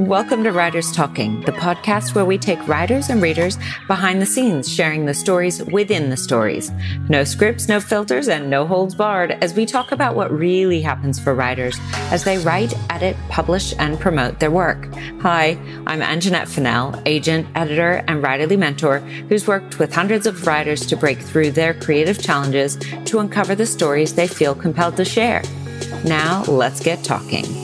Welcome to Writers Talking, the podcast where we take writers and readers behind the scenes, sharing the stories within the stories. No scripts, no filters, and no holds barred as we talk about what really happens for writers as they write, edit, publish, and promote their work. Hi, I'm Anjanette Fennell, agent, editor, and writerly mentor who's worked with hundreds of writers to break through their creative challenges to uncover the stories they feel compelled to share. Now, let's get talking.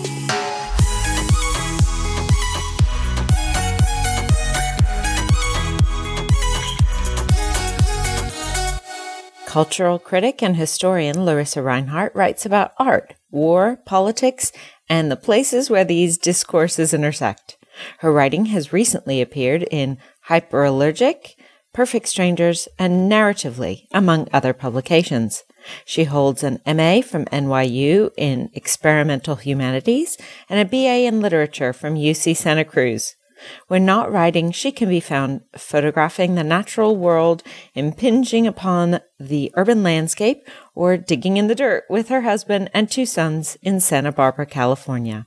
Cultural critic and historian Lorissa Rinehart writes about art, war, politics, and the places where these discourses intersect. Her writing has recently appeared in Hyperallergic, Perfect Strangers, and Narratively, among other publications. She holds an MA from NYU in Experimental Humanities and a BA in Literature from UC Santa Cruz. When not writing, she can be found photographing the natural world impinging upon the urban landscape or digging in the dirt with her husband and two sons in Santa Barbara, California.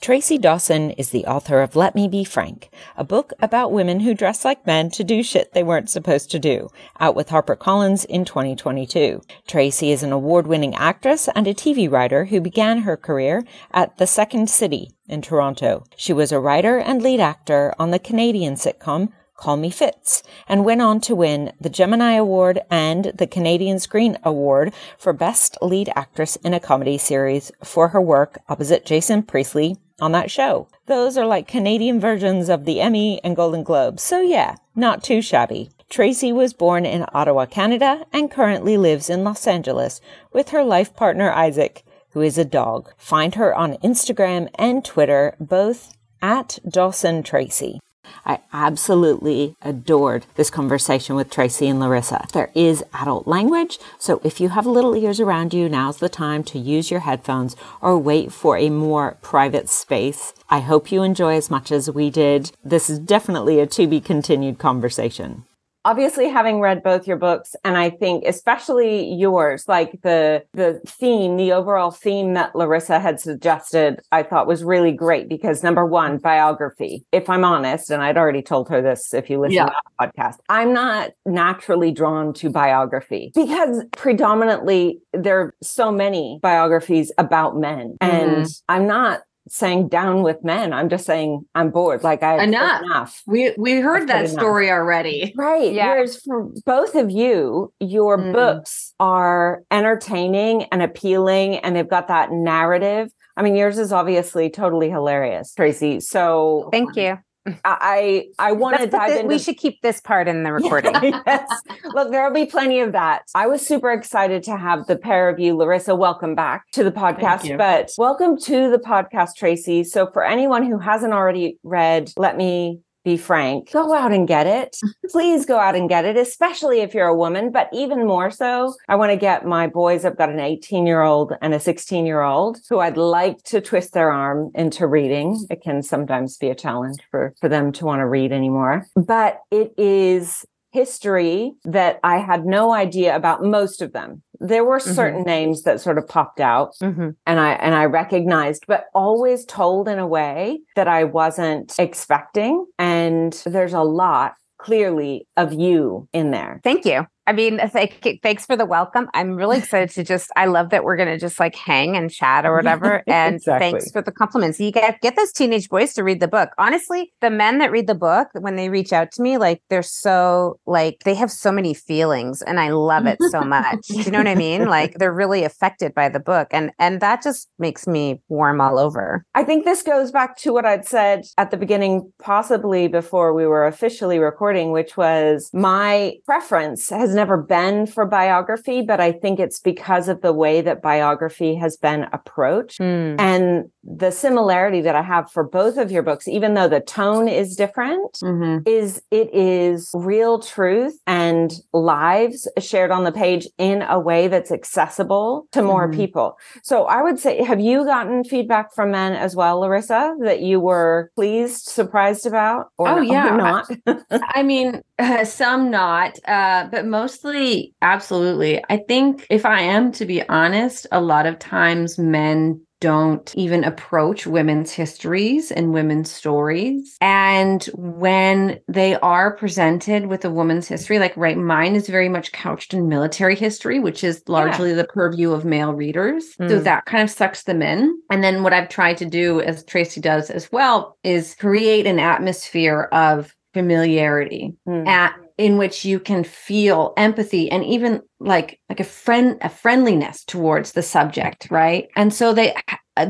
Tracy Dawson is the author of Let Me Be Frank, a book about women who dress like men to do shit they weren't supposed to do, out with HarperCollins in 2022. Tracy is an award-winning actress and a TV writer who began her career at The Second City in Toronto. She was a writer and lead actor on the Canadian sitcom Call Me Fitz, and went on to win the Gemini Award and the Canadian Screen Award for Best Lead Actress in a Comedy Series for her work opposite Jason Priestley on that show. Those are like Canadian versions of the Emmy and Golden Globes, so yeah, not too shabby. Tracy was born in Ottawa, Canada, and currently lives in Los Angeles with her life partner Isaac, who is a dog. Find her on Instagram and Twitter, both at Dawson Tracy. I absolutely adored this conversation with Tracy and Lorissa. There is adult language, so if you have little ears around you, now's the time to use your headphones or wait for a more private space. I hope you enjoy as much as we did. This is definitely a to be continued conversation obviously having read both your books and i think especially yours like the the theme the overall theme that lorissa had suggested i thought was really great because number one biography if i'm honest and i'd already told her this if you listen yeah. to the podcast i'm not naturally drawn to biography because predominantly there are so many biographies about men mm-hmm. and i'm not saying down with men. I'm just saying I'm bored. Like I enough. enough. We we heard I've that story already. Right. Yeah. Whereas for both of you, your mm. books are entertaining and appealing and they've got that narrative. I mean, yours is obviously totally hilarious, Tracy. So thank you. I I want to dive into. We should keep this part in the recording. yes. Look, there'll be plenty of that. I was super excited to have the pair of you, Lorissa. Welcome back to the podcast. But welcome to the podcast, Tracy. So for anyone who hasn't already read, let me be frank, go out and get it. Please go out and get it, especially if you're a woman. But even more so, I want to get my boys. I've got an 18 year old and a 16 year old who I'd like to twist their arm into reading. It can sometimes be a challenge for, for them to want to read anymore, but it is history that I had no idea about most of them. There were mm-hmm. certain mm-hmm. names that sort of popped out mm-hmm. and I and I recognized, but always told in a way that I wasn't expecting. And there's a lot clearly of you in there. Thank you. I mean, thank, thanks for the welcome. I'm really excited to just, I love that we're going to just like hang and chat or whatever. And exactly. thanks for the compliments. You get, get those teenage boys to read the book. Honestly, the men that read the book, when they reach out to me, like they're so, like, they have so many feelings and I love it so much. Do you know what I mean? Like they're really affected by the book. And, and that just makes me warm all over. I think this goes back to what I'd said at the beginning, possibly before we were officially recording, which was my preference has never been for biography, but I think it's because of the way that biography has been approached mm. and the similarity that I have for both of your books, even though the tone is different, mm-hmm. is it is real truth and lives shared on the page in a way that's accessible to more mm. people. So I would say, have you gotten feedback from men as well, Lorissa, that you were pleased, surprised about? Or oh, yeah. not? I mean, uh, some not, uh, but mostly absolutely. I think if I am to be honest, a lot of times men don't even approach women's histories and women's stories. And when they are presented with a woman's history, like right, mine is very much couched in military history, which is largely yeah. the purview of male readers. Mm. So that kind of sucks them in. And then what I've tried to do, as Tracy does as well, is create an atmosphere of familiarity mm. at in which you can feel empathy and even like like a friend a friendliness towards the subject right and so they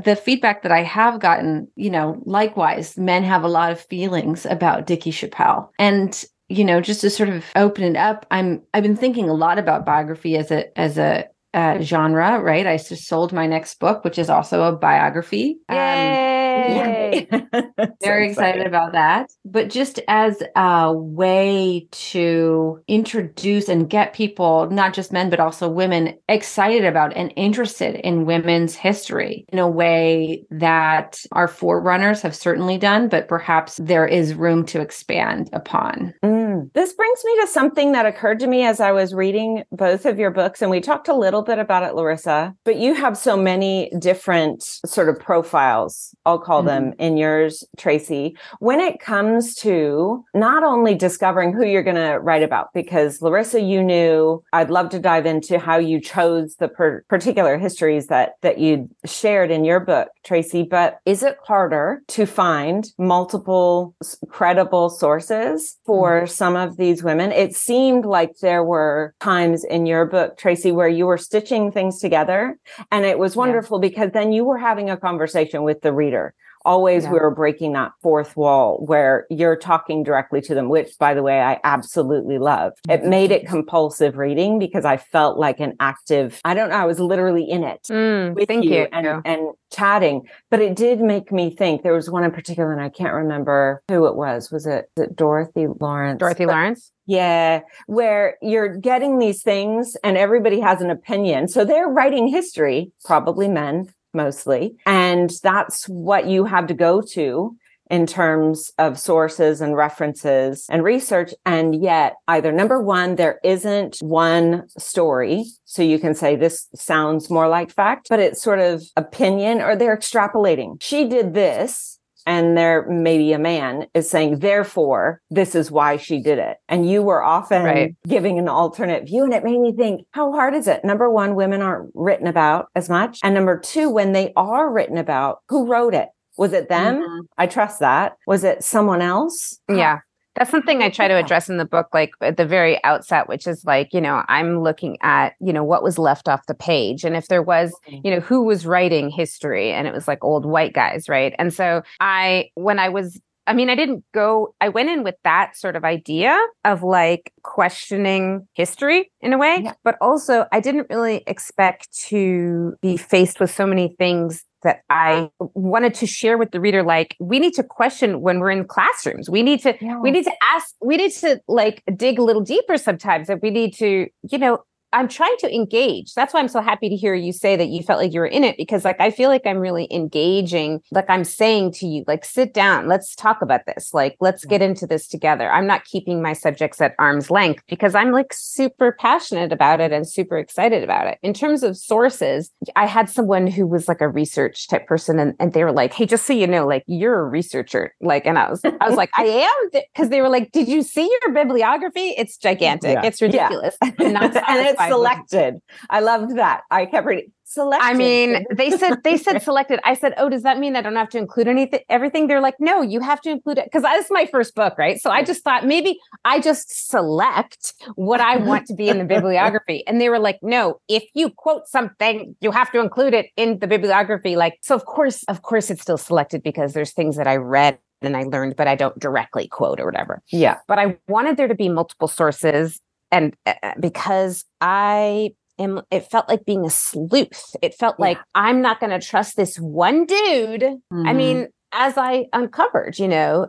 the feedback that i have gotten you know likewise men have a lot of feelings about dickey chapelle and you know just to sort of open it up i'm i've been thinking a lot about biography as a as a uh, genre, right? I just sold my next book, which is also a biography. Um, Yay! Um, very so excited about that. But just as a way to introduce and get people, not just men, but also women, excited about and interested in women's history in a way that our forerunners have certainly done, but perhaps there is room to expand upon. Mm. This brings me to something that occurred to me as I was reading both of your books, and we talked a little bit about it, Lorissa, but you have so many different sort of profiles, I'll call mm-hmm. them, in yours, Tracy. When it comes to not only discovering who you're going to write about, because Lorissa, you knew, I'd love to dive into how you chose the per- particular histories that that you shared in your book, Tracy. But is it harder to find multiple credible sources for mm-hmm. some of these women? It seemed like there were times in your book, Tracy, where you were stitching things together. And it was wonderful yeah. because then you were having a conversation with the reader always yeah. we were breaking that fourth wall where you're talking directly to them which by the way i absolutely loved. It made it compulsive reading because i felt like an active i don't know i was literally in it mm, with you, you, and, and chatting. But it did make me think there was one in particular and i can't remember who it was. Was it, was it dorothy lawrence? Dorothy but, lawrence? yeah, where you're getting these things and everybody has an opinion. So they're writing history, probably men mostly. And that's what you have to go to in terms of sources and references and research. And yet, either number one, there isn't one story. So you can say this sounds more like fact, but it's sort of opinion or they're extrapolating. She did this and there maybe a man is saying therefore this is why she did it. And you were often right. giving an alternate view and it made me think how hard is it? Number one women aren't written about as much. And number two when they are written about who wrote it? Was it them? Mm-hmm. i trust that. Was it someone else? Yeah that's something I try to address in the book, like at the very outset, which is like, you know, I'm looking at, you know, what was left off the page. And if there was, you know, who was writing history and it was like old white guys, right? And so I, when I was I mean, I didn't go, I went in with that sort of idea of like questioning history in a way, yeah. but also I didn't really expect to be faced with so many things that I wanted to share with the reader like we need to question when we're in classrooms. We need to yeah. we need to ask we need to like dig a little deeper sometimes that we need to you know I'm trying to engage. That's why I'm so happy to hear you say that you felt like you were in it because like I feel like I'm really engaging. Like I'm saying to you, like sit down, let's talk about this. Like let's get into this together. I'm not keeping my subjects at arm's length because I'm like super passionate about it and super excited about it. In terms of sources, I had someone who was like a research type person and, and they were like, "Hey, just so you know, like you're a researcher." Like and I was I was like, "I am" because they were like, "Did you see your bibliography? It's gigantic. Yeah. It's ridiculous." Yeah. and it's selected. I loved that. I kept reading selected. I mean, they said they said selected. I said, "Oh, does that mean I don't have to include anything everything?" They're like, "No, you have to include it." Cuz this is my first book, right? So I just thought maybe I just select what I want to be in the bibliography. And they were like, "No, if you quote something, you have to include it in the bibliography." Like, so of course, of course it's still selected because there's things that I read and I learned, but I don't directly quote or whatever. Yeah. But I wanted there to be multiple sources and uh, because I am, it felt like being a sleuth. It felt yeah. like I'm not going to trust this one dude. Mm-hmm. I mean, as I uncovered, you know,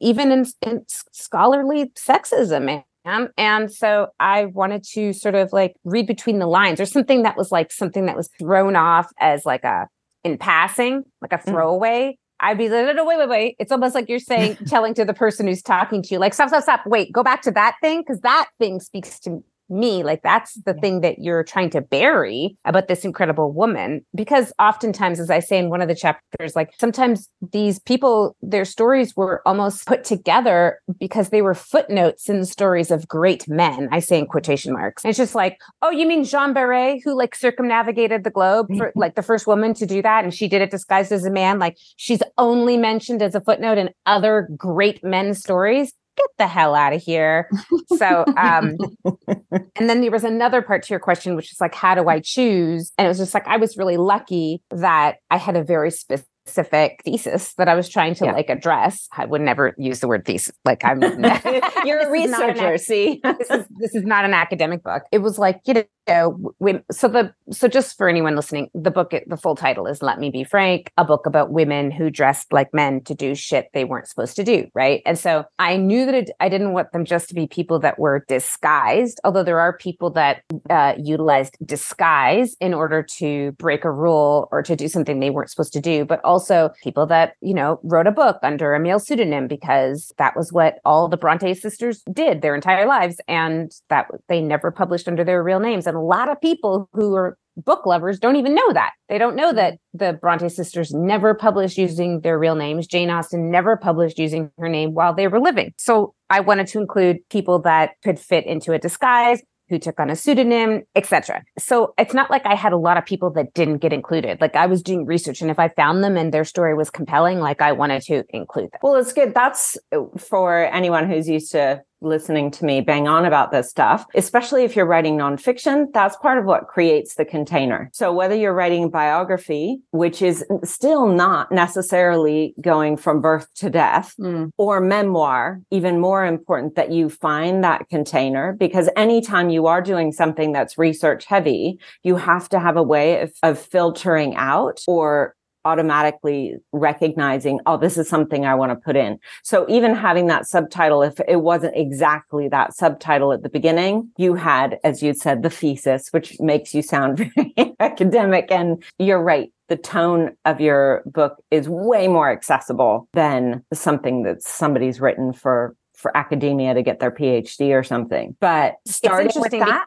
even in, in scholarly sexism. And, and so I wanted to sort of like read between the lines or something that was like something that was thrown off as like a in passing, like a mm. throwaway. I'd be like, no, no, wait, wait, wait. It's almost like you're saying, telling to the person who's talking to you, like, stop, stop, stop. Wait, go back to that thing because that thing speaks to me. Like that's the yeah. thing that you're trying to bury about this incredible woman. Because oftentimes, as I say in one of the chapters, like sometimes these people, their stories were almost put together because they were footnotes in the stories of great men. I say in quotation marks. And it's just like, oh, you mean Jeanne Baret, who like circumnavigated the globe for mm-hmm. like the first woman to do that, and she did it disguised as a man. Like she's only mentioned as a footnote in other great men stories get the hell out of here. So, um, and then there was another part to your question, which is like, how do I choose? And it was just like, I was really lucky that I had a very specific specific thesis that I was trying to yeah. like address. I would never use the word thesis. Like I'm you're a researcher, see. this is this is not an academic book. It was like, you know, when, so the so just for anyone listening, the book the full title is Let Me Be Frank, a book about women who dressed like men to do shit they weren't supposed to do, right? And so I knew that it, I didn't want them just to be people that were disguised, although there are people that uh, utilized disguise in order to break a rule or to do something they weren't supposed to do, but also also people that, you know, wrote a book under a male pseudonym because that was what all the Bronte sisters did their entire lives. And that they never published under their real names. And a lot of people who are book lovers don't even know that. They don't know that mm-hmm. the Bronte sisters never published using their real names. Jane Austen never published using her name while they were living. So I wanted to include people that could fit into a disguise, who took on a pseudonym, etc. So it's not like I had a lot of people that didn't get included. Like I was doing research and if I found them and their story was compelling, like I wanted to include them. Well, it's good. That's for anyone who's used to listening to me bang on about this stuff, especially if you're writing nonfiction, that's part of what creates the container. So whether you're writing biography, which is still not necessarily going from birth to death, mm. or memoir, even more important that you find that container because anytime you are doing something that's research heavy, you have to have a way of, of filtering out or automatically recognizing, oh, this is something I want to put in. So even having that subtitle, if it wasn't exactly that subtitle at the beginning, you had, as you said, the thesis, which makes you sound very academic. And you're right. The tone of your book is way more accessible than something that somebody's written for for academia to get their PhD or something. But starting with that,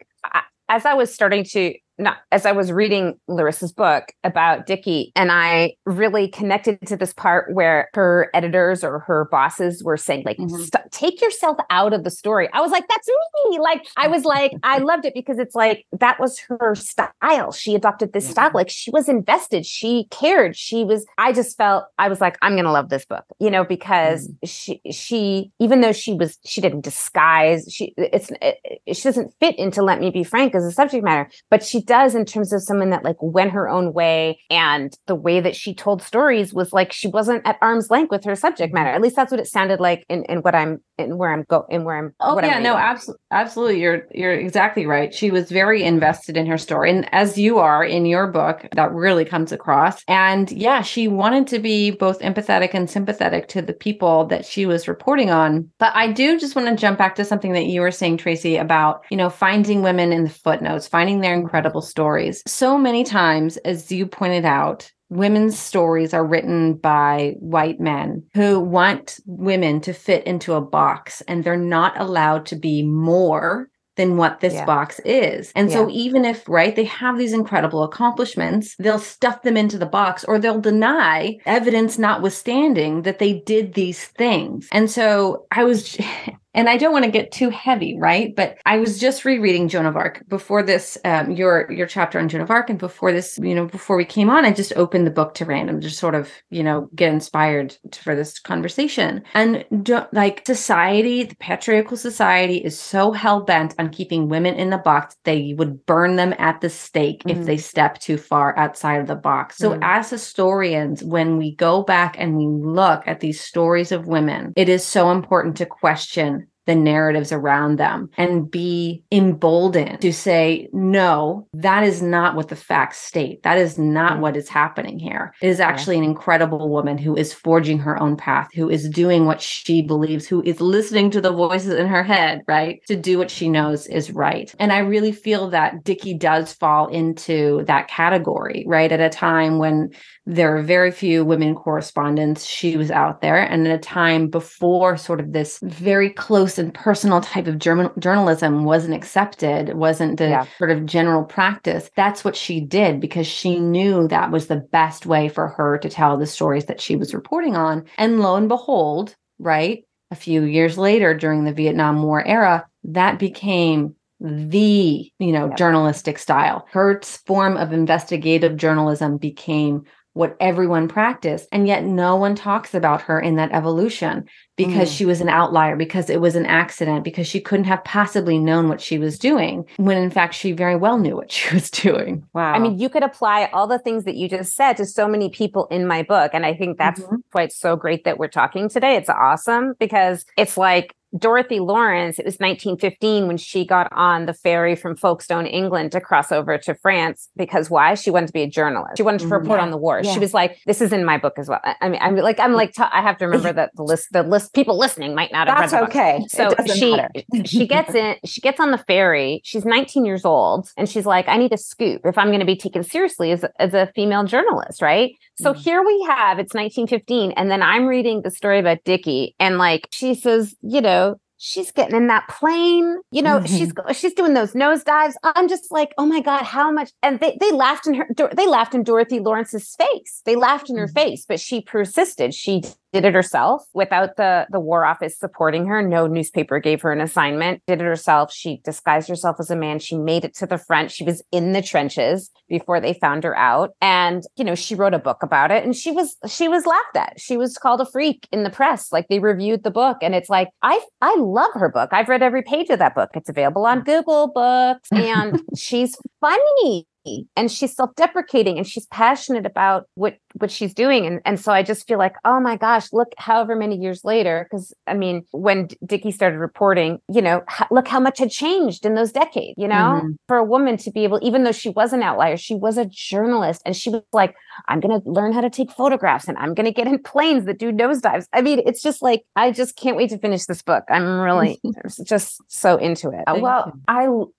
as I was starting to not as I was reading Lorissa's book about Dickey, and I really connected to this part where her editors or her bosses were saying, like, mm-hmm. take yourself out of the story. I was like, that's me. Like, I was like, I loved it because it's like that was her style. She adopted this yeah. style. Like, she was invested. She cared. She was, I just felt, I was like, I'm gonna love this book, you know, because mm-hmm. she she, even though she was, she didn't disguise, she it's it, she doesn't fit into Let Me Be Frank as a subject matter, but she does in terms of someone that like went her own way and the way that she told stories was like she wasn't at arm's length with her subject mm-hmm. matter. At least that's what it sounded like in, in what I'm in where I'm go and where I'm Oh yeah, I'm no, absolutely absolutely. You're you're exactly right. She was very invested in her story. And as you are in your book, that really comes across. And yeah, she wanted to be both empathetic and sympathetic to the people that she was reporting on. But I do just want to jump back to something that you were saying, Tracy, about, you know, finding women in the footnotes, finding their incredible stories. So many times, as you pointed out, women's stories are written by white men who want women to fit into a box and they're not allowed to be more than what this yeah. box is. And yeah. so even if right they have these incredible accomplishments, they'll stuff them into the box or they'll deny evidence notwithstanding that they did these things. And so I was and I don't want to get too heavy, right? But I was just rereading Joan of Arc before this, um, your your chapter on Joan of Arc, and before this, you know, before we came on, I just opened the book to random, just sort of, you know, get inspired for this conversation. And like society, the patriarchal society is so hell bent on keeping women in the box, they would burn them at the stake mm-hmm. if they step too far outside of the box. So mm-hmm. as historians, when we go back and we look at these stories of women, it is so important to question the narratives around them and be emboldened to say, no, that is not what the facts state. That is not mm-hmm. what is happening here. It is actually an incredible woman who is forging her own path, who is doing what she believes, who is listening to the voices in her head, right? To do what she knows is right. And I really feel that Dickey does fall into that category, right? At a time when there are very few women correspondents. She was out there. And at a time before sort of this very close and personal type of journalism wasn't accepted, wasn't the yeah. sort of general practice, that's what she did because she knew that was the best way for her to tell the stories that she was reporting on. And lo and behold, right? A few years later during the Vietnam War era, that became the you know yep. journalistic style her form of investigative journalism became what everyone practiced and yet no one talks about her in that evolution because mm. she was an outlier because it was an accident because she couldn't have possibly known what she was doing when in fact she very well knew what she was doing wow i mean you could apply all the things that you just said to so many people in my book and i think that's mm-hmm. why it's so great that we're talking today it's awesome because it's like Dorothy Lawrence, it was 1915 when she got on the ferry from Folkestone, England to cross over to France because why? She wanted to be a journalist. She wanted to mm, report yeah. on the war. Yeah. She was like, this is in my book as well. I mean, I'm like, I'm like, t- I have to remember that the list, the list, people listening might not have That's okay. So she, she gets in, she gets on the ferry. She's 19 years old and she's like, I need a scoop if I'm going to be taken seriously as, as a female journalist. Right. So mm. here we have, it's 1915. And then I'm reading the story about Dickey and like, she says, you know, she's getting in that plane you know mm-hmm. she's she's doing those nosedives i'm just like oh my god how much and they, they laughed in her they laughed in dorothy lawrence's face they laughed in her mm-hmm. face but she persisted she did it herself without the the war office supporting her. No newspaper gave her an assignment. Did it herself. She disguised herself as a man. She made it to the front. She was in the trenches before they found her out. And you know she wrote a book about it and she was she was laughed at. She was called a freak in the press. Like they reviewed the book and it's like i i love her book. I've read every page of that book. It's available on mm. google books and she's funny and she's self-deprecating and she's passionate about what what she's doing. And and so i just feel like oh my gosh look however many years later because i mean when dickey started reporting you know look how much had changed in those decades you know? Mm-hmm. for a woman to be able even though she was an outlier she was a journalist and she was like i'm going to learn how to take photographs and i'm going to get in planes that do nosedives. I mean it's just like i just can't wait to finish this book. I'm really just so into it. Thank well you.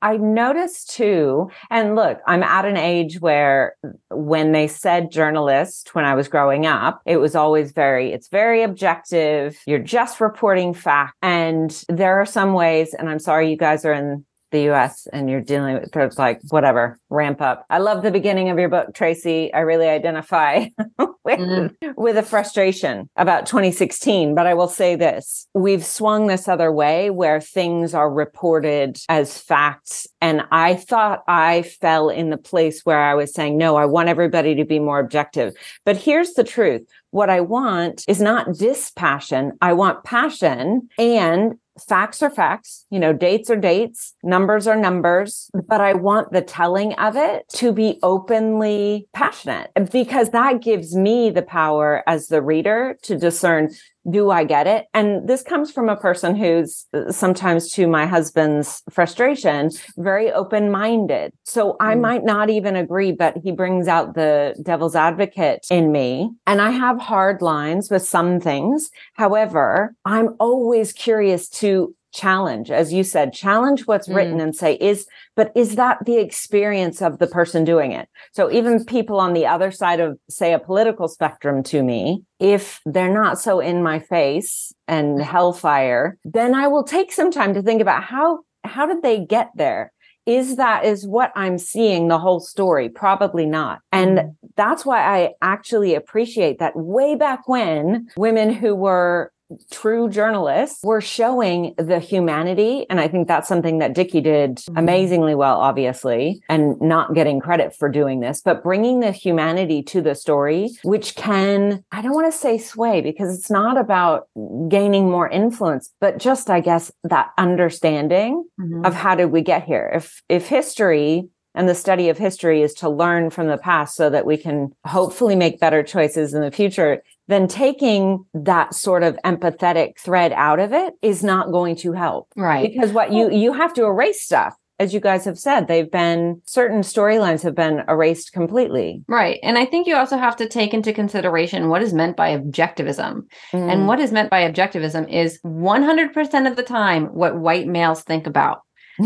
i i noticed too and look i'm at an age where when they said journalist when I was growing up, it was always very, it's very objective. You're just reporting fact. And there are some ways, and I'm sorry you guys are in the US and you're dealing with it's like whatever, ramp up. I love the beginning of your book, Tracy. I really identify with, mm. with a frustration about 2016. But I will say this we've swung this other way where things are reported as facts. And I thought I fell in the place where I was saying, no, I want everybody to be more objective. But here's the truth what I want is not dispassion. I want passion and facts are facts, you know, dates are dates, numbers are numbers, but I want the telling of it to be openly passionate because that gives me the power as the reader to discern do I get it? And this comes from a person who's uh, sometimes to my husband's frustration, very open minded. So I mm. might not even agree, but he brings out the devil's advocate in me. And I have hard lines with some things. However, I'm always curious to challenge as you said challenge what's mm. written and say is but is that the experience of the person doing it so even people on the other side of say a political spectrum to me if they're not so in my face and mm. hellfire then i will take some time to think about how how did they get there is that is what i'm seeing the whole story probably not and mm. that's why i actually appreciate that way back when women who were true journalists were showing the humanity. And I think that's something that Dickey did mm-hmm. amazingly well, obviously, and not getting credit for doing this, but bringing the humanity to the story, which can, I don't want to say sway because it's not about gaining more influence, but just, I guess, that understanding mm-hmm. of how did we get here? If, if history and the study of history is to learn from the past so that we can hopefully make better choices in the future then taking that sort of empathetic thread out of it is not going to help. Right. Because what you you have to erase stuff. As you guys have said, they've been certain storylines have been erased completely. Right. And I think you also have to take into consideration what is meant by objectivism. Mm. And what is meant by objectivism is 100% of the time what white males think about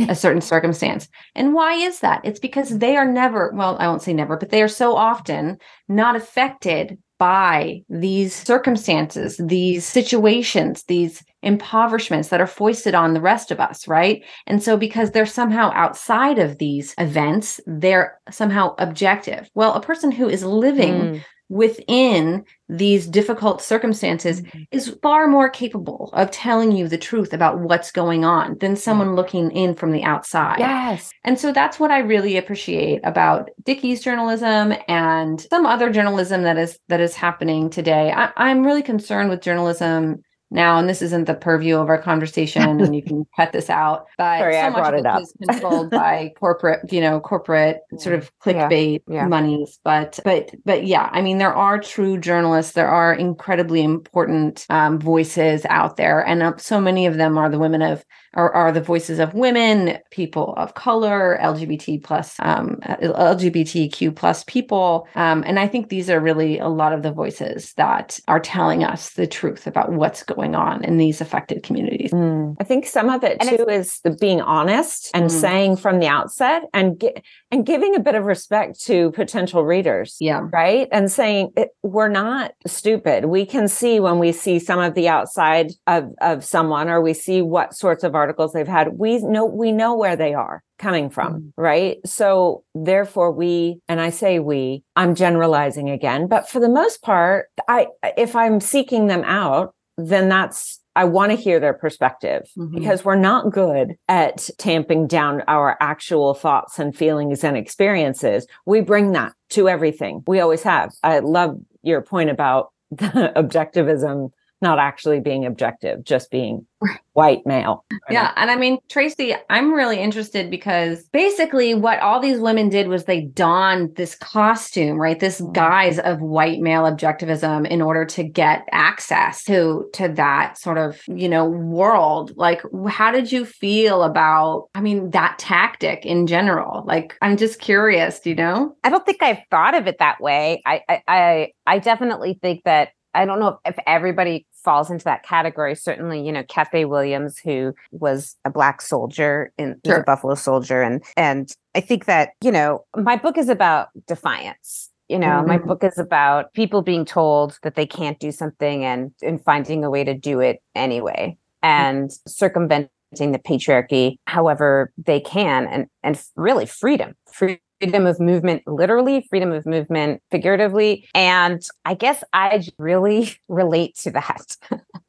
a certain circumstance. And why is that? It's because they are never, well, I won't say never, but they are so often not affected by these circumstances, these situations, these impoverishments that are foisted on the rest of us, right? And so, because they're somehow outside of these events, they're somehow objective. Well, a person who is living mm within these difficult circumstances mm-hmm. is far more capable of telling you the truth about what's going on than someone looking in from the outside. Yes. And so that's what I really appreciate about Dickey's journalism and some other journalism that is that is happening today. I, I'm really concerned with journalism now, and this isn't the purview of our conversation, and you can cut this out. But Sorry, so I much of it, it is controlled by corporate, you know, corporate sort of clickbait yeah, yeah. monies. But but but yeah, I mean, there are true journalists. There are incredibly important um, voices out there, and uh, so many of them are the women of are, are the voices of women, people of color, LGBT plus, um, LGBTQ plus people. Um, and I think these are really a lot of the voices that are telling us the truth about what's going on in these affected communities. Mm. I think some of it and too is the being honest and mm. saying from the outset and get, and giving a bit of respect to potential readers. Yeah. Right. And saying it, we're not stupid. We can see when we see some of the outside of, of someone or we see what sorts of articles they've had. We know, we know where they are coming from. Mm. Right. So therefore we, and I say we, I'm generalizing again, but for the most part, I, if I'm seeking them out, then that's I want to hear their perspective mm-hmm. because we're not good at tamping down our actual thoughts and feelings and experiences. We bring that to everything. We always have. I love your point about the objectivism not actually being objective, just being white male. Yeah. And I mean, Tracy, I'm really interested because basically what all these women did was they donned this costume, right? This mm. guise of white male objectivism in order to get access to to that sort of, you know, world. Like how did you feel about I mean, that tactic in general? Like I'm just curious, you know? I don't think I've thought of it that way. I I I, I definitely think that I don't know if, if everybody falls into that category. Certainly, you know, Cathay Williams, who was a black soldier in sure. a Buffalo soldier. And and I think that, you know, my book is about defiance. You know, mm-hmm. my book is about people being told that they can't do something and and finding a way to do it anyway and mm-hmm. circumventing the patriarchy however they can and and really freedom freedom freedom of movement literally, freedom of movement figuratively. And I guess I really relate to that.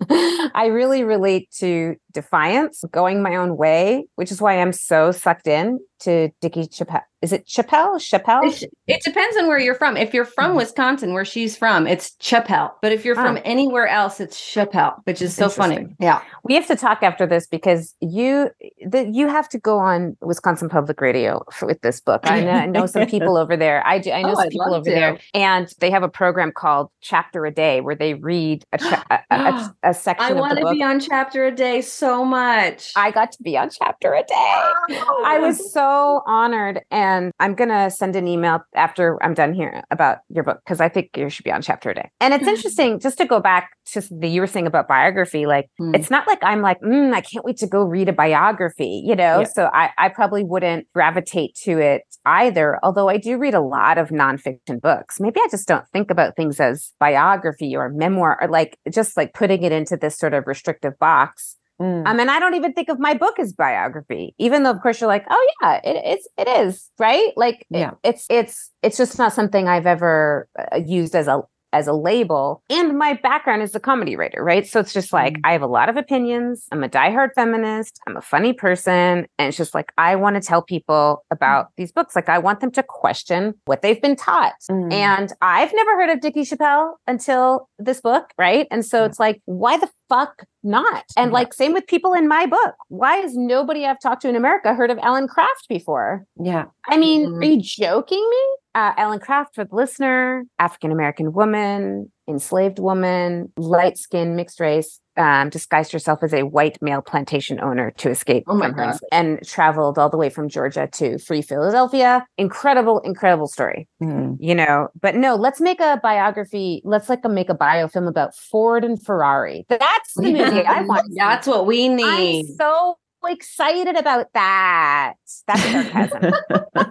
I really relate to defiance, going my own way, which is why I'm so sucked in to Dickey Chapelle. Is it Chapelle? Chapelle? It, it, depends on where you're from. If you're from mm-hmm. Wisconsin, where she's from, it's Chapelle. But if you're from oh. anywhere else, it's Chapelle, which is so funny. Yeah, we have to talk after this because you the, you have to go on Wisconsin Public Radio for, with this book. I know, I know some people over there. I do. I know oh, some people over to. there, and they have a program called Chapter a Day where they read a cha- a, a, a, section. I want to be on Chapter a Day so much. I got to be on Chapter a Day. Oh. I was so honored. And I'm going to send an email after I'm done here about your book because I think you should be on chapter a day. And it's interesting just to go back to the you were saying about biography. Like, mm. it's not like I'm like, mm, I can't wait to go read a biography, you know? Yeah. So I, I probably wouldn't gravitate to it either. Although I do read a lot of nonfiction books. Maybe I just don't think about things as biography or memoir or like just like putting it into this sort of restrictive box. Mm. Um, and I don't even think of my book as biography, even though of course you're like, oh yeah, it, it's it is right. Like yeah. It, it's it's it's just not something I've ever uh, used as a as a label. And my background is a comedy writer, right? So it's just like, mm. I have a lot of opinions. I'm a diehard feminist. I'm a funny person. And it's just like, I want to tell people about mm. these books. Like, I want them to question what they've been taught. Mm. And I've never heard of Dickey Chapelle until this book, right? And so it's like, why the fuck not? And like, same with people in my book. Why has nobody I've talked to in America heard of Ellen Craft before? Yeah. I mean, mm-hmm. are you joking me? Uh, Ellen Craft for the listener, African American woman, enslaved woman, light skin, mixed race, um, disguised herself as a white male plantation owner to escape oh from her and traveled all the way from Georgia to free Philadelphia. Incredible, incredible story. Mm. You know, but no, let's make a biography. Let's like a, make a biofilm about Ford and Ferrari. That's the movie I want. That's what we need. I'm so excited about that. That's sarcasm.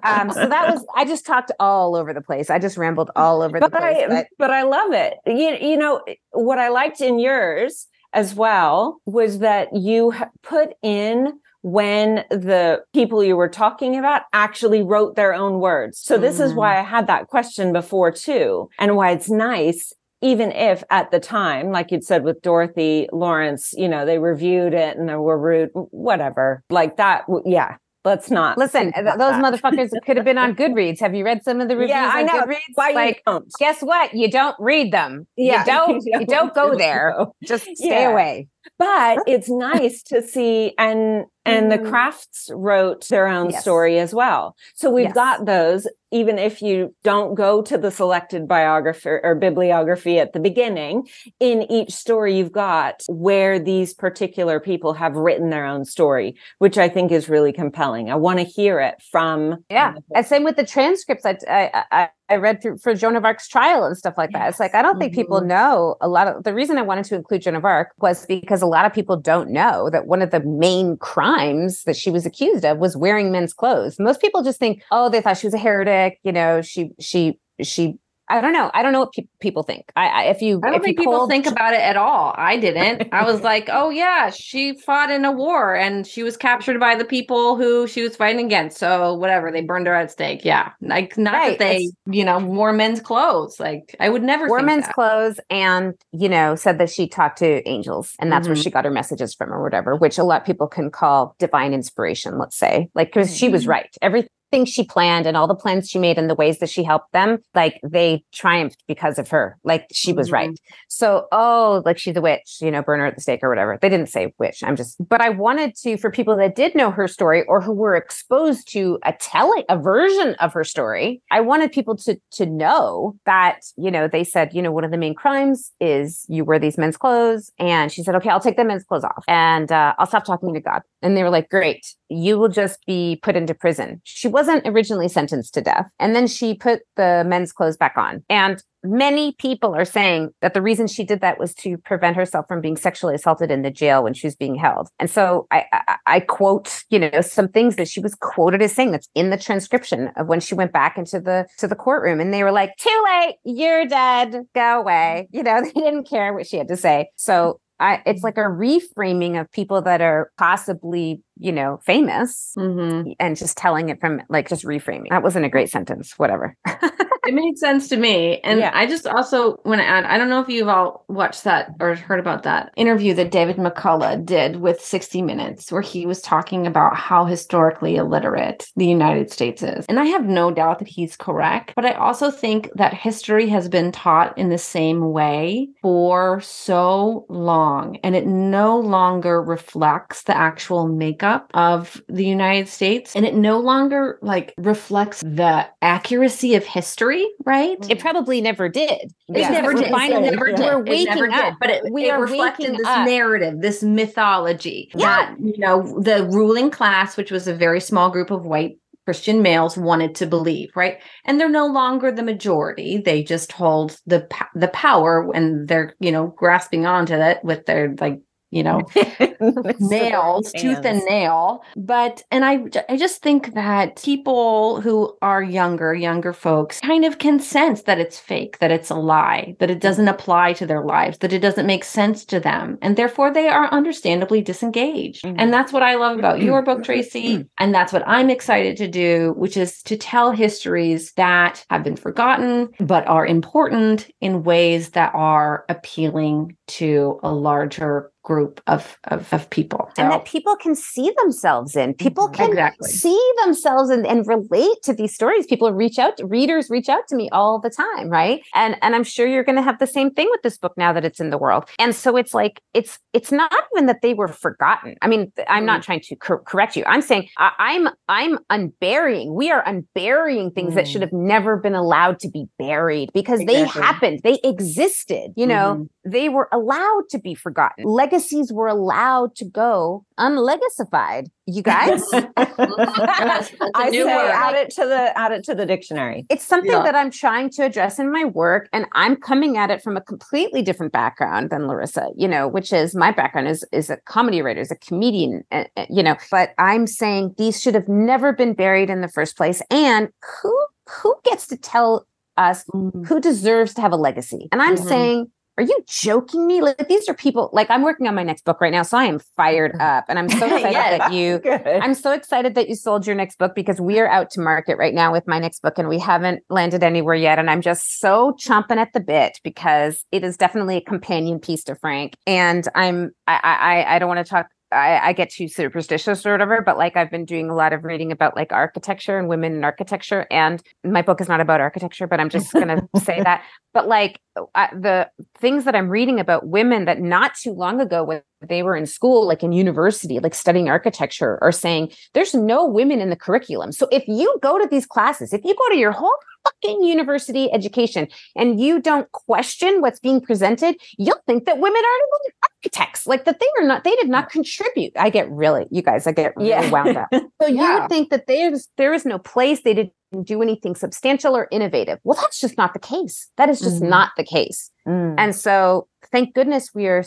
um, so that was I just talked all over the place. I just rambled all over but the place. I, but, but I love it. You, you know what I liked in yours as well was that you put in when the people you were talking about actually wrote their own words. So this mm. is why I had that question before too, and why it's nice even if at the time, like you'd said with Dorothy Lawrence, you know, they reviewed it and they were rude, whatever, like that. Yeah. Let's not listen. Those that. motherfuckers could have been on Goodreads. Have you read some of the reviews yeah, I know. Goodreads? Why like, you don't? guess what? You don't read them. Yeah. You don't. you don't go there. Just stay yeah. away but it's nice to see and and the mm. crafts wrote their own yes. story as well so we've yes. got those even if you don't go to the selected biography or bibliography at the beginning in each story you've got where these particular people have written their own story which i think is really compelling i want to hear it from yeah and same with the transcripts i i, I I read through for Joan of Arc's trial and stuff like that. Yes. It's like I don't think people mm-hmm. know a lot of the reason I wanted to include Joan of Arc was because a lot of people don't know that one of the main crimes that she was accused of was wearing men's clothes. Most people just think, oh, they thought she was a heretic, you know, she she she I don't know. I don't know what pe- people think. I, I, if you I don't think people think about it at all. I didn't. I was like, oh yeah, she fought in a war and she was captured by the people who she was fighting against. So whatever, they burned her at stake. Yeah, like not right. that they, it's, you know, wore men's clothes. Like I would never wore men's that. clothes and you know said that she talked to angels and that's mm-hmm. where she got her messages from or whatever, which a lot of people can call divine inspiration. Let's say, like because mm-hmm. she was mm-hmm. right. Everything things she planned and all the plans she made and the ways that she helped them, like they triumphed because of her. Like she was mm-hmm. right. So, oh, like she's a witch, you know, burn her at the stake or whatever. They didn't say witch. I'm just, but I wanted to, for people that did know her story or who were exposed to a telling, a version of her story, I wanted people to, to know that, you know, they said, you know, one of the main crimes is you wear these men's clothes. And she said, okay, I'll take the men's clothes off and uh, I'll stop talking to God. And they were like, great, you will just be put into prison. She wasn't originally sentenced to death. And then she put the men's clothes back on. And many people are saying that the reason she did that was to prevent herself from being sexually assaulted in the jail when she was being held. And so I, I, I quote, you know, some things that she was quoted as saying that's in the transcription of when she went back into the to the courtroom, and they were like, "Too late, you're dead, go away." You know, they didn't care what she had to say. So I, it's like a reframing of people that are possibly, you know, famous mm-hmm. and just telling it from like just reframing. That wasn't a great sentence, whatever. it made sense to me. And yeah. I just also want to add I don't know if you've all watched that or heard about that interview that David McCullough did with 60 Minutes, where he was talking about how historically illiterate the United States is. And I have no doubt that he's correct. But I also think that history has been taught in the same way for so long. And it no longer reflects the actual makeup of the United States. And it no longer like reflects the accuracy of history right? It probably never did. It yeah. never did. Finally, never did. We're waking up, but it, we it are reflected this up. narrative, this mythology yeah. that you know the ruling class, which was a very small group of white Christian males wanted to believe, right? And they're no longer the majority. They just hold the the power and they're, you know, grasping onto it with their like you know nails tooth and nail. But and i i just think that people who are younger younger folks kind of can sense that it's fake that it's a lie that it doesn't apply to their lives that it doesn't make sense to them and therefore they are understandably disengaged. Mm-hmm. and that's what i love about your book tracy and that's what i'm excited to do which is to tell histories that have been forgotten but are important in ways that are appealing to a larger group of, of, of people. So. And that people can see themselves in. People mm-hmm. can exactly. see themselves and, and relate to these stories. People reach out, to, readers reach out to me all the time, right? And and I'm sure you're going to have the same thing with this book now that it's in the world. And so it's like it's it's not even that they were forgotten. I mean, I'm not mm. trying to cor- correct you. I'm saying I, am I'm, I'm unburying. We are unburying things mm. that should mm. have never been allowed to be buried because exactly. they happened. They existed. You know, mm-hmm. they were allowed to be forgotten. Legacy legacies were allowed to go unlegacified. You guys, I say word. add it to the add it to the dictionary. It's something yeah. that I'm trying to address in my work, and I'm coming at it from a completely different background than Lorissa. You know, which is my background is is a comedy writer, is a comedian. Uh, you know, but I'm saying these should have never been buried in the first place. And who who gets to tell us mm-hmm. who deserves to have a legacy? And I'm mm-hmm. saying are you joking me? Like these are people like I'm working on my next book right now, so I am fired mm-hmm. up, and I'm so excited yes, that you. Good. I'm so excited that you sold your next book because we are out to market right now with my next book, and we haven't landed anywhere yet, and I'm just so chomping at the bit because it is definitely a companion piece to Frank, and I'm I I I don't want to talk I, I, get too superstitious or whatever, but like I've been doing a lot of reading about like architecture and women in architecture. And my book is not about architecture, but I'm just going to say that. But like uh, the things that I'm reading about women that not too long ago, when they were in school, like in university, like studying architecture, are saying there's no women in the curriculum. So if you go to these classes, if you go to your whole fucking university education and you don't question what's being presented, you'll think that women aren't architects. Like that they or not, they did not contribute. I get really, you guys, I get really yeah. wound up. So yeah. you would think that there's there is no place they didn't do anything substantial or innovative. Well, that's just not the case. That is just mm-hmm. not the case. Mm. And so thank goodness we are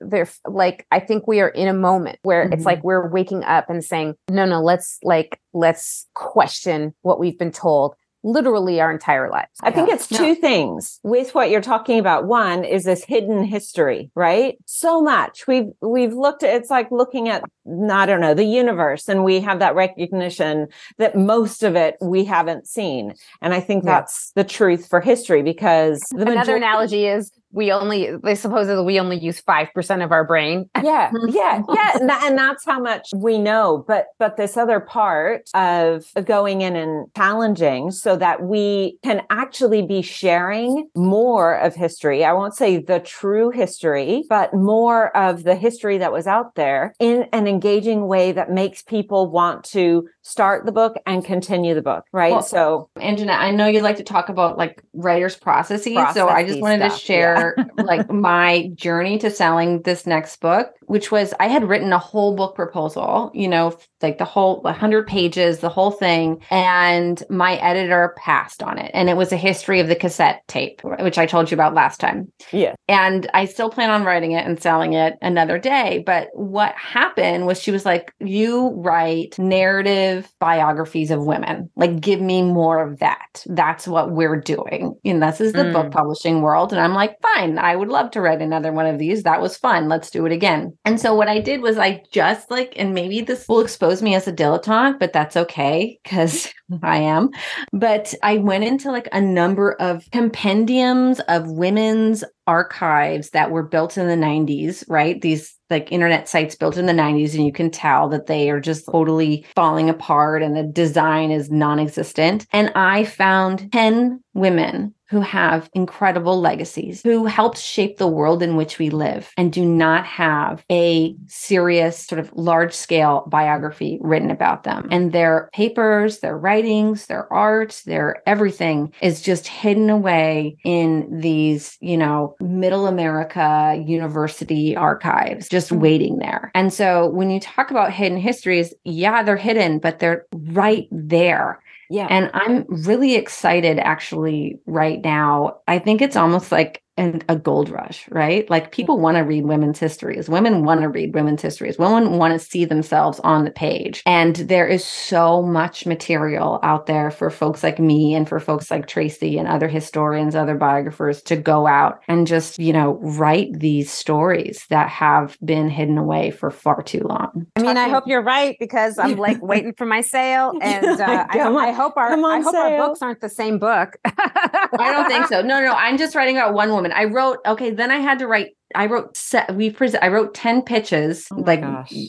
there like i think we are in a moment where mm-hmm. it's like we're waking up and saying no no let's like let's question what we've been told literally our entire lives. I think it's two no. things with what you're talking about. One is this hidden history, right? So much we've we've looked at it's like looking at I don't know the universe and we have that recognition that most of it we haven't seen. And I think yeah. that's the truth for history because the another majority- analogy is we only they supposedly we only use 5% of our brain. Yeah yeah yeah and, that, and, that's how much we know but but this other part of going in and challenging so that we can actually be sharing more of history. I won't say the true history but more of the history that was out there in an engaging way that makes people want to start the book and continue the book right? Well, so and Jeanette, i know you like to talk about like writers processes, so i just wanted stuff, to share yeah like my journey to selling this next book, which was I had written a whole book proposal, you know, like the whole 100 pages, the whole thing. And my editor passed on it. And it was a history of the cassette tape, which I told you about last time. Yeah. And I still plan on writing it and selling it another day. But what happened was she was like, You write narrative biographies of women. Like, give me more of that. That's what we're doing. And this is the mm. book publishing world. And I'm like, Fine, I would love to write another one of these. That was fun. Let's do it again. And so what I did was I just like, and maybe this will expose me as a dilettante, but that's okay because I am. But I went into like a number of compendiums of women's archives that were built in the 90s, right? These like internet sites built in the 90s, and you can tell that they are just totally falling apart and the design is non existent. And I found 10 women who have incredible legacies, who helped shape the world in which we live, and do not have a serious, sort of large scale biography written about them. And their papers, their writings, their art, their everything is just hidden away in these, you know, middle America university archives, just mm-hmm. waiting there. And so when you talk about hidden histories, yeah, they're hidden, but they're right there. Yeah. And I'm really excited actually right now. I think it's almost like and a gold rush, right? Like people want to read women's histories. Women want to read women's histories. Women want to see themselves on the page. And there is so much material out there for folks like me and for folks like Tracy and other historians, other biographers to go out and just, you know, write these stories that have been hidden away for far too long. I mean, I hope you're right because I'm like waiting for my sale. And uh, I, I, hope our I hope our books aren't the same book. I don't think so. No, no, I'm just writing about one woman woman. I wrote okay. Then I had to write. I wrote set. We present. I wrote ten pitches, oh like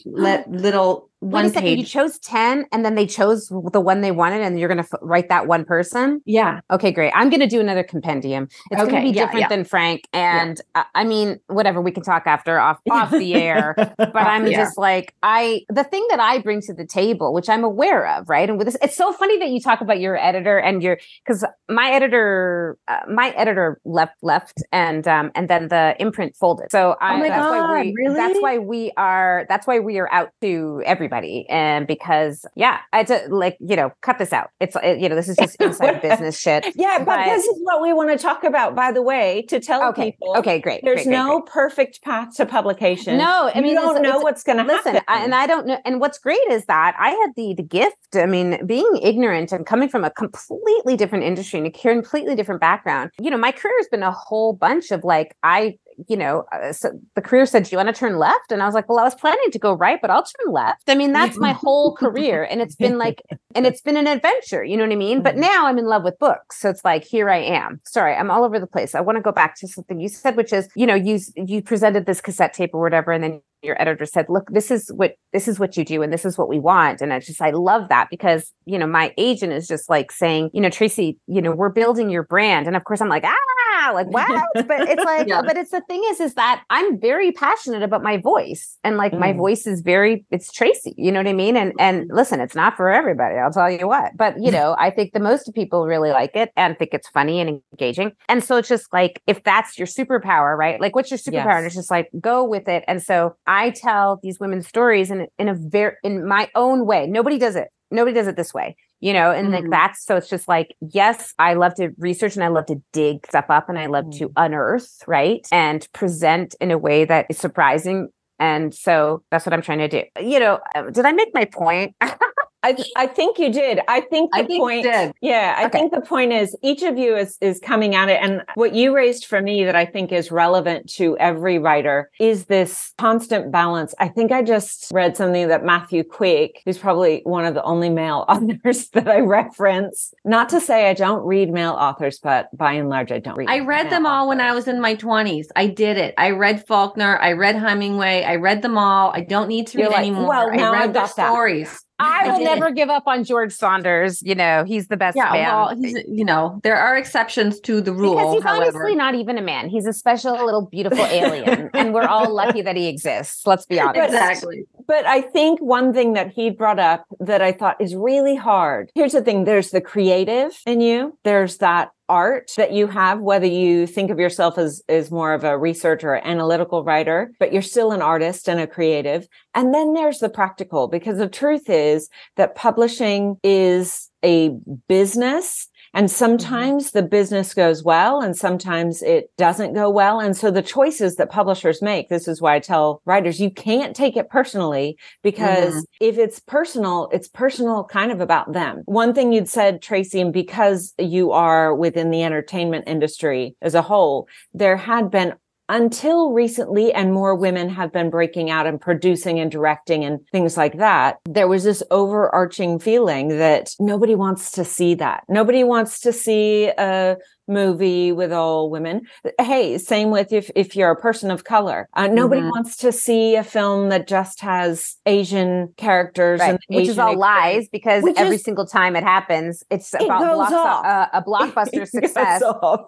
let little one second, page. You chose 10 and then they chose the one they wanted and you're going to f- write that one person? Yeah. Okay, great. I'm going to do another compendium. It's okay, going to be yeah, different yeah. than Frank. And yeah. uh, I mean, whatever, we can talk after off, off the air. But I'm just like, I, the thing that I bring to the table, which I'm aware of, right? And with this, it's so funny that you talk about your editor and your, because my editor, uh, my editor left, left and, um, and then the imprint folded. So I, oh my God, we, really? that's why we are, that's why we are out to everybody. And because, yeah, I to like, you know, cut this out. It's, it, you know, this is just inside business shit. Yeah, but, but, this is what we want to talk about, by the way, to tell okay, people. Okay, great. There's great, no great. perfect path to publication. No, I mean, you don't know what's going to happen. Listen, I, and I don't know. And what's great is that I had the the gift. I mean, being ignorant and coming from a completely different industry and a completely different background. You know, my career has been a whole bunch of like I you know, uh, so the career said, Do you want to turn left? And I was like, Well, I was planning to go right, but I'll turn left. I mean, that's my whole career. And it's been like, and it's been an adventure, you know what I mean? But mm-hmm. now I'm in love with books. So it's like, here I am. Sorry, I'm all over the place. I want to go back to something you said, which is, you know, you you presented this cassette tape or whatever, and then your editor said, look, this is what this is what you do and this is what we want. And I just I love that because, you know, my agent is just like saying, you know, Tracy, you know, we're building your brand. And of course I'm like, ah, like what? but it's like, yeah. but it's the thing is, is that I'm very passionate about my voice. And like mm. my voice is very, it's Tracy, you know what I mean? And and listen, it's not for everybody, I'll tell you what. But you know, I think the most people really like it and think it's funny and engaging. And so it's just like if that's your superpower, right? Like what's your superpower? Yes. And it's just like go with it. And so I tell these women's stories in in a very in my own way. Nobody does it. Nobody does it this way, you know. And mm-hmm. like that's so it's just like yes, I love to research and I love to dig stuff up and I love mm-hmm. to unearth, right, and present in a way that is surprising. And so that's what I'm trying to do. You know, uh, did I make my point? I, I think you did. I think the I think point, yeah, I okay. think the point is each of you is is coming at it, and what you raised for me that I think is relevant to every writer is this constant balance. I think I just read something that Matthew Quick, who's probably one of the only male authors that I reference. Not to say I don't read male authors, but by and large, I don't read. I read them all authors. when I was in my twenties. I did it. I read Faulkner. I read Hemingway. I read them all. I don't need to You're read like, anymore. Well, now I read their stories. I will never give up on George Saunders. You know, he's the best yeah, man. Well, he's, you know, there are exceptions to the rule. Because he's however. honestly not even a man. He's a special little beautiful alien. and we're all lucky that he exists. Let's be honest. Exactly. But I think one thing that he brought up that I thought is really hard. Here's the thing there's the creative in you, there's that art that you have whether you think of yourself as as more of a researcher or analytical writer but you're still an artist and a creative and then there's the practical because the truth is that publishing is a business and mm-hmm. sometimes the business goes well and sometimes it doesn't go well. And so the choices that publishers make, this is why I tell writers, you can't take it personally because mm-hmm. if it's personal, it's personal kind of about them. One thing you'd said, Tracy, and because you are within the entertainment industry as a whole, there had been until recently and more women have been breaking out and producing and directing and things like that there was this overarching feeling that nobody wants to see that. Nobody wants to see a movie with all women. Hey, same with if, if you're a person of color. Uh, nobody mm-hmm. wants to see a film that just has Asian characters, right. which Asian is all lies because which every is, single time it happens, it's it about blocks, uh, a blockbuster success.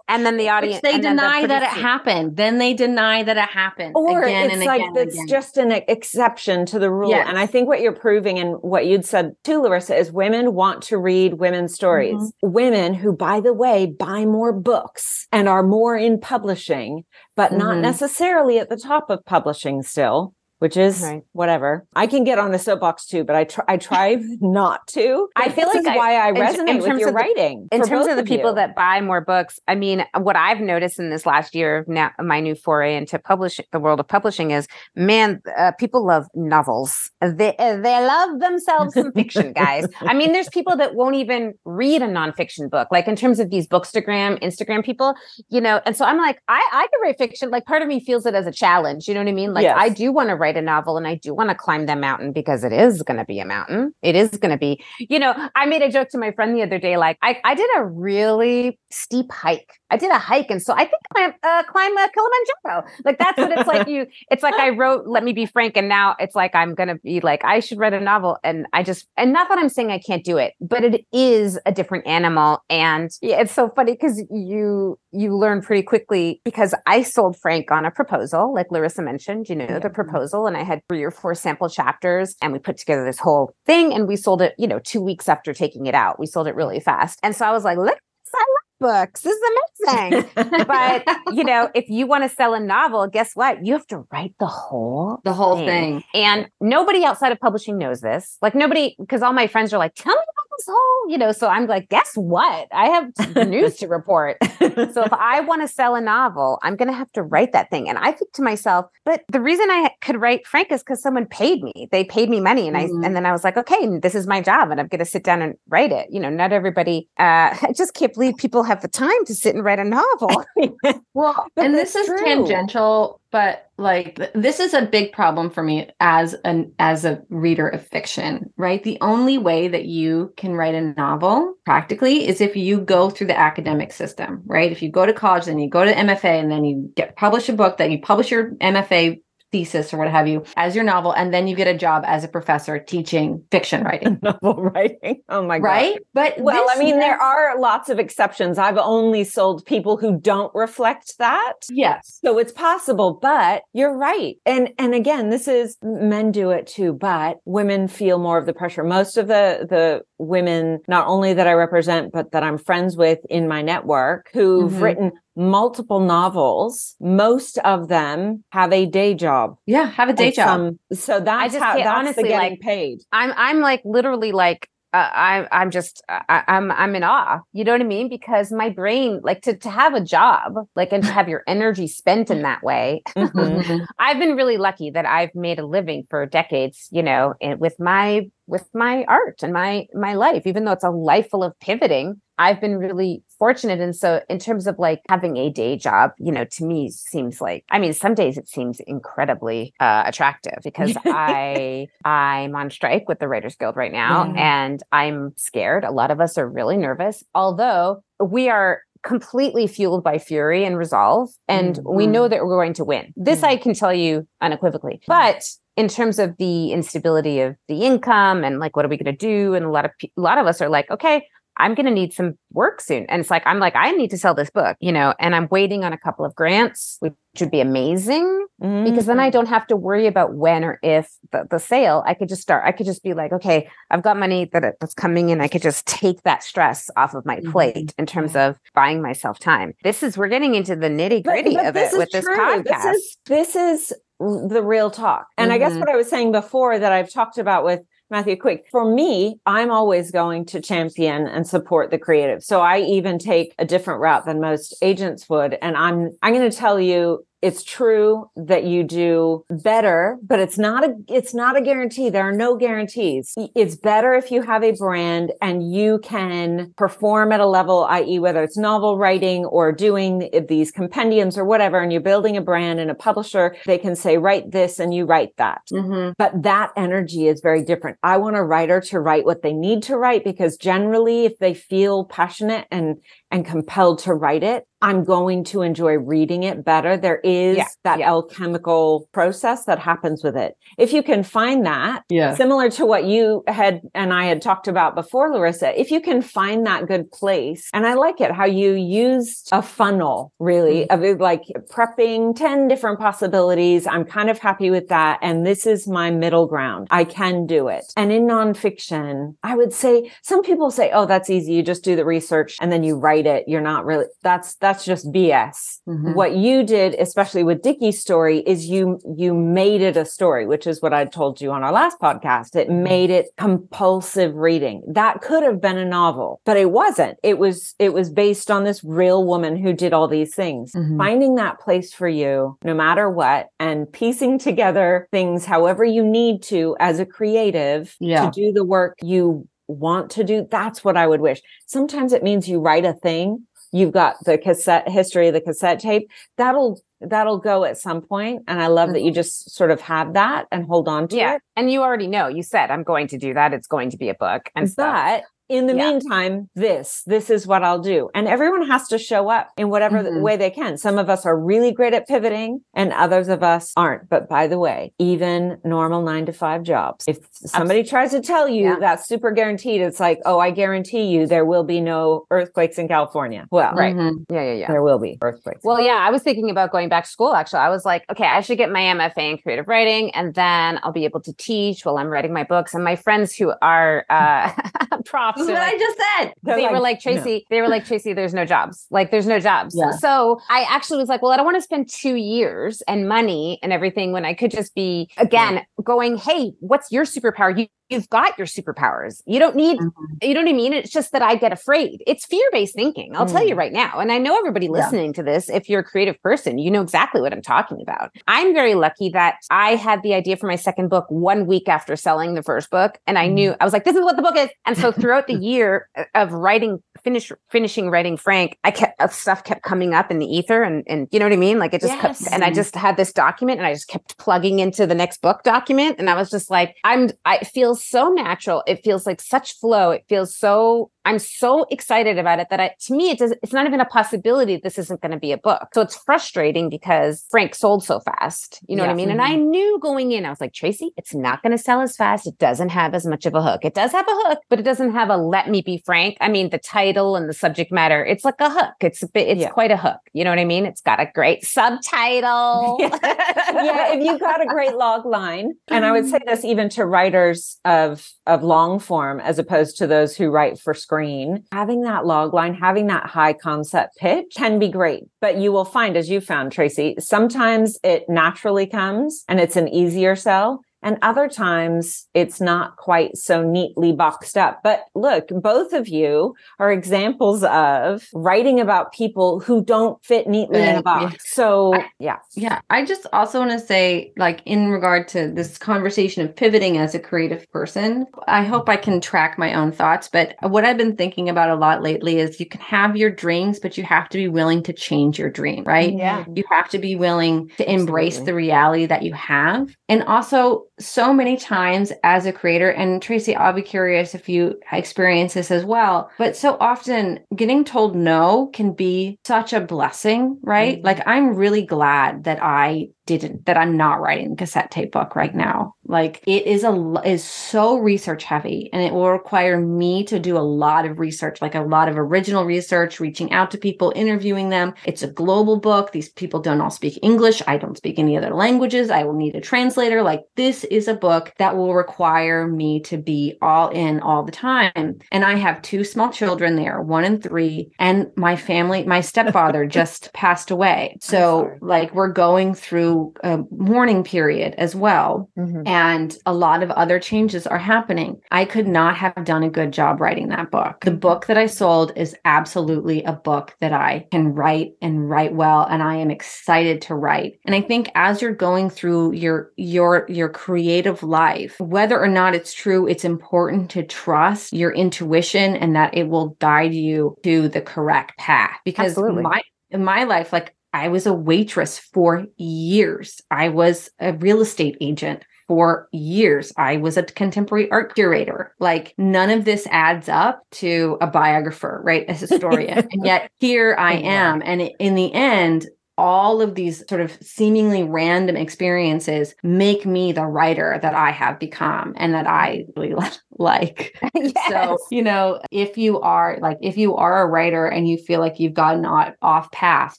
And then the audience, which they deny that it happened. Then they deny that it happened. Or again it's and like again it's again. just an exception to the rule. Yes. And I think what you're proving and what you'd said too, Lorissa, is women want to read women's stories. Mm-hmm. Women who, by the way, buy more books and are more in publishing, but mm-hmm. not necessarily at the top of publishing still which is right. whatever. I can get on a soapbox too, but I try I try not to. I feel like I, why I resonate in, in with your writing. in terms of the people that buy more books, I mean, what I've noticed in this last year of now my new foray into publishing, the world of publishing is, man, uh, people love novels. They uh, they love themselves some fiction, guys. I mean, there's people that won't even read a nonfiction book, like in terms of these bookstagram, Instagram people, you know. And so I'm like, I I can write fiction. Like part of me feels it as a challenge. You know what I mean? Like yes. I do want to write write a novel and I do want to climb that mountain because it is going to be a mountain. It is going to be, you know, I made a joke to my friend the other day, like I, I did a really steep hike. I did a hike. And so I think I uh, climb a Kilimanjaro. Like that's what it's like. You, it's like I wrote, let me be frank. And now it's like, I'm going to be like, I should write a novel. And I just, and not that I'm saying I can't do it, but it is a different animal. And yeah, it's so funny because you, you learn pretty quickly because I sold Frank on a proposal, like Lorissa mentioned, you know, yeah. the proposal. And I had three or four sample chapters and we put together this whole thing and we sold it, you know, two weeks after taking it out. We sold it really fast. And so I was like, look, I love books. This is amazing. but you know, if you want to sell a novel, guess what? You have to write the whole the whole thing. thing. And nobody outside of publishing knows this. Like nobody, because all my friends are like, tell me about this whole, you know. So I'm like, guess what? I have news to report. so if I want to sell a novel, I'm gonna have to write that thing. And I think to myself, but the reason I could write Frank is because someone paid me. They paid me money. And mm-hmm. I and then I was like, okay, this is my job and I'm gonna sit down and write it. You know, not everybody uh I just can't believe people have the time to sit and write a novel. well, and this is true. tangential, but like this is a big problem for me as an as a reader of fiction, right? The only way that you can write a novel practically is if you go through the academic system, right? If you go to college, then you go to MFA and then you get publish a book, that you publish your MFA thesis or what have you as your novel and then you get a job as a professor teaching fiction writing. Novel writing. Oh my god right? But well i mean there are lots of exceptions. I've only sold people who don't reflect that. Yes. So it's possible but you're right. And and again this is men do it too but women feel more of the pressure. Most of the the women not only that i represent but that i'm friends with in my network who've mm-hmm. written multiple novels. Most of them have a day job. Yeah, have a day job. Some, so that's how that's honestly getting like, paid. I'm I'm like literally like uh, I, I'm just I, I'm I'm in awe. You know what I mean? Because my brain, like to to have a job, like and to have your energy spent in that way. Mm-hmm. I've been really lucky that I've made a living for decades. You know, and with my with my art and my my life, even though it's a life full of pivoting. I've been really fortunate. And so, in terms of like having a day job, you know, to me seems like, I mean, some days it seems incredibly uh, attractive because I I'm on strike with the Writers Guild right now, mm. and I'm scared. A lot of us are really nervous, although we are completely fueled by fury and resolve and mm-hmm. we know that we're going to win this mm-hmm. i can tell you unequivocally but in terms of the instability of the income and like what are we going to do and a lot of a lot of us are like okay I'm going to need some work soon. And it's like, I'm like, I need to sell this book, you know, and I'm waiting on a couple of grants, which would be amazing mm-hmm. because then I mm-hmm. don't have to worry about when or if the, the sale. I could just start, I could just be like, okay, I've got money that that's coming in. I could just take that stress off of my mm-hmm. plate in terms of buying myself time. This is, we're getting into the nitty gritty of it with true. this podcast. This is, this is the real talk. And mm-hmm. I guess mm-hmm. what I was saying before that I've talked about with Matthew Quick. For me, I'm always going to champion and support the creative. So I even take a different route than most agents would. And I'm, I'm going to tell you it's true that you do better but it's not a it's not a guarantee. There are no guarantees. It's better if you have a brand and you can perform at a level i.e whether it's novel writing or doing these compendiums or whatever and you're building a brand and a publisher they can say write this and you write that. Mm-hmm. but that energy is very different. I want a writer to write what they need to write because generally if they feel passionate and and compelled to write it, I'm going to enjoy reading it better. There is yeah, that yeah. alchemical process that happens with it. If you can find that, yeah. similar to what you had and I had talked about before, Lorissa, if you can find that good place, and I like it how you used a funnel really mm-hmm. of like prepping 10 different possibilities. I'm kind of happy with that. And this is my middle ground. I can do it. And in nonfiction, I would say some people say, oh, that's easy. You just do the research and then you write write it you're not really that's that's just bs mm-hmm. what you did especially with dickey's story is you you made it a story which is what i told you on our last podcast it mm-hmm. made it compulsive reading that could have been a novel but it wasn't it was it was based on this real woman who did all these things mm-hmm. finding that place for you no matter what and piecing together things however you need to as a creative yeah. to do the work you want to do, that's what I would wish. Sometimes it means you write a thing you've got the cassette history of the cassette tape that'll that'll go at some point and i love mm-hmm. that you mm-hmm. just sort of have that and hold on to yeah. it and you already know you said i'm going to do that it's going to be a book and but stuff in the yeah. meantime, this, this is what I'll do. And everyone has to show up in whatever mm-hmm. way they can. Some of us are really great at pivoting and others of us aren't. But by the way, even normal nine to five jobs, if somebody Absolutely. tries to tell you yeah. that's super guaranteed, it's like, oh, I guarantee you there will be no earthquakes in California. Well, right. Mm-hmm. Yeah, yeah, yeah. There will be earthquakes. Well, yeah, I was thinking about going back to school actually. I was like, okay, I should get my MFA in creative writing and then I'll be able to teach while I'm writing my books. And my friends who are uh, profs. That's what like, I just said. They like, were like, Tracy, no. they were like, Tracy, there's no jobs. Like, there's no jobs. Yeah. So I actually was like, well, I don't want to spend two years and money and everything when I could just be, again, yeah. going, hey, what's your superpower? You you've got your superpowers. You don't need, mm-hmm. you know what I mean? It's just that I get afraid. It's fear based thinking. I'll mm. tell you mm. right now. And I know everybody listening yeah. to this, if you're a creative person, you know exactly what I'm talking about. I'm very lucky that I had the idea for my second book one week after selling the first book. And I mm. knew, I was like, this is what the book is. And so throughout the year of writing, finish, finishing writing Frank, I kept, uh, stuff kept coming up in the ether and, and you know what I mean? Like it just yes. kept, and I just had this document and I just kept plugging into the next book document. And I was just like, I'm, I feel so natural. It feels like such flow. It feels so I'm so excited about it that I, to me, it does, it's not even a possibility this isn't going to be a book. So it's frustrating because Frank sold so fast. You know yeah. what I mean? Mm-hmm. And I mm-hmm. knew going in, I was like, Tracy, it's not going to sell as fast. It doesn't have as much of a hook. It does have a hook, but it doesn't have a let me be Frank. I mean, the title and the subject matter, it's like a hook. It's a bit, it's yeah. quite a hook. You know what I mean? It's got a great subtitle. yeah. yeah. If you've got a great log line, and I would say this even to writers of, of long form, as opposed to those who write for screen screen, having that log line, having that high concept pitch can be great. But you will find, as you found, Tracy, sometimes it naturally comes and it's an easier sell. And other times it's not quite so neatly boxed up. But look, both of you are examples of writing about people who don't fit neatly in a box. So, yeah. Yeah. I just also want to say, like, in regard to this conversation of pivoting as a creative person, I hope I can track my own thoughts. But what I've been thinking about a lot lately is you can have your dreams, but you have to be willing to change your dream, right? Yeah. You have to be willing to embrace Absolutely. the reality that you have. And also, so many times as a creator, and Tracy, I'll be curious if you experience this as well, but so often getting told no can be such a blessing, right? Mm-hmm. Like, I'm really glad that I didn't that I'm not writing the cassette tape book right now. Like it is a is so research heavy and it will require me to do a lot of research, like a lot of original research, reaching out to people, interviewing them. It's a global book. These people don't all speak English. I don't speak any other languages. I will need a translator. Like this is a book that will require me to be all in all the time. And I have two small children there, 1 and 3, and my family, my stepfather just passed away. So like we're going through a mourning period as well. Mm-hmm. And a lot of other changes are happening. I could not have done a good job writing that book. The book that I sold is absolutely a book that I can write and write well and I am excited to write. And I think as you're going through your your your creative life, whether or not it's true, it's important to trust your intuition and that it will guide you to the correct path because Absolutely. my in my life like I was a waitress for years. I was a real estate agent for years. I was a contemporary art curator. Like none of this adds up to a biographer, right? A historian. and yet here I am. And in the end, all of these sort of seemingly random experiences make me the writer that I have become and that I really like. yes. So, you know, if you are like, if you are a writer and you feel like you've gotten off path,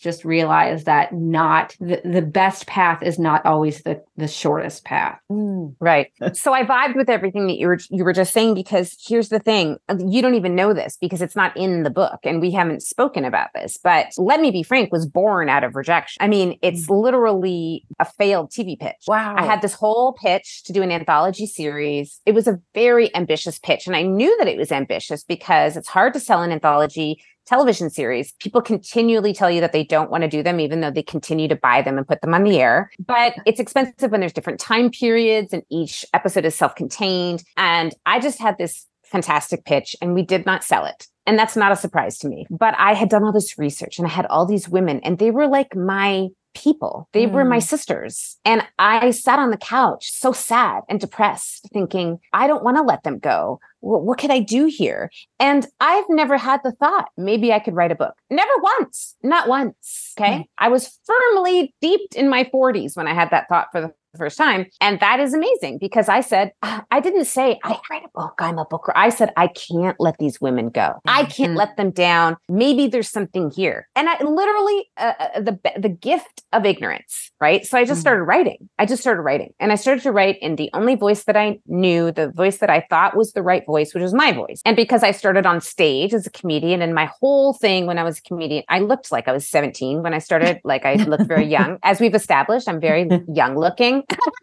just realize that not the, the best path is not always the, the shortest path. Mm, right. so I vibed with everything that you were, you were just saying, because here's the thing, you don't even know this because it's not in the book and we haven't spoken about this, but let me be frank was born out of rejection. I mean, it's mm. literally a failed TV pitch. Wow. I had this whole pitch to do an anthology series. It was a very ambitious pitch. And I knew that it was ambitious because it's hard to sell an anthology television series. People continually tell you that they don't want to do them, even though they continue to buy them and put them on the air. But it's expensive when there's different time periods and each episode is self contained. And I just had this fantastic pitch and we did not sell it. And that's not a surprise to me. But I had done all this research and I had all these women, and they were like my people. They mm. were my mm. sisters. And I sat on the couch so sad and depressed, thinking, I don't want to let them go. What, what could I do here? And I've never had the thought, maybe I could write a book. Never once, not once. Okay. Mm. I was firmly deep in my 40s when I had that thought for the first time. And that is amazing because I said, ah, I didn't say, I write a book, I'm a booker. I said, I can't let these women go. I can't mm-hmm. let them down. Maybe there's something here. And I literally, uh, uh, the, the gift of ignorance, right? So I just mm-hmm. started writing. I just started writing and I started to write in the only voice that I knew, the voice that I thought was the right voice, which was my voice. And because I started on stage as a comedian and my whole thing when I was a comedian, I looked like I was 17 when I started, like I looked very young. As we've established, I'm very young looking.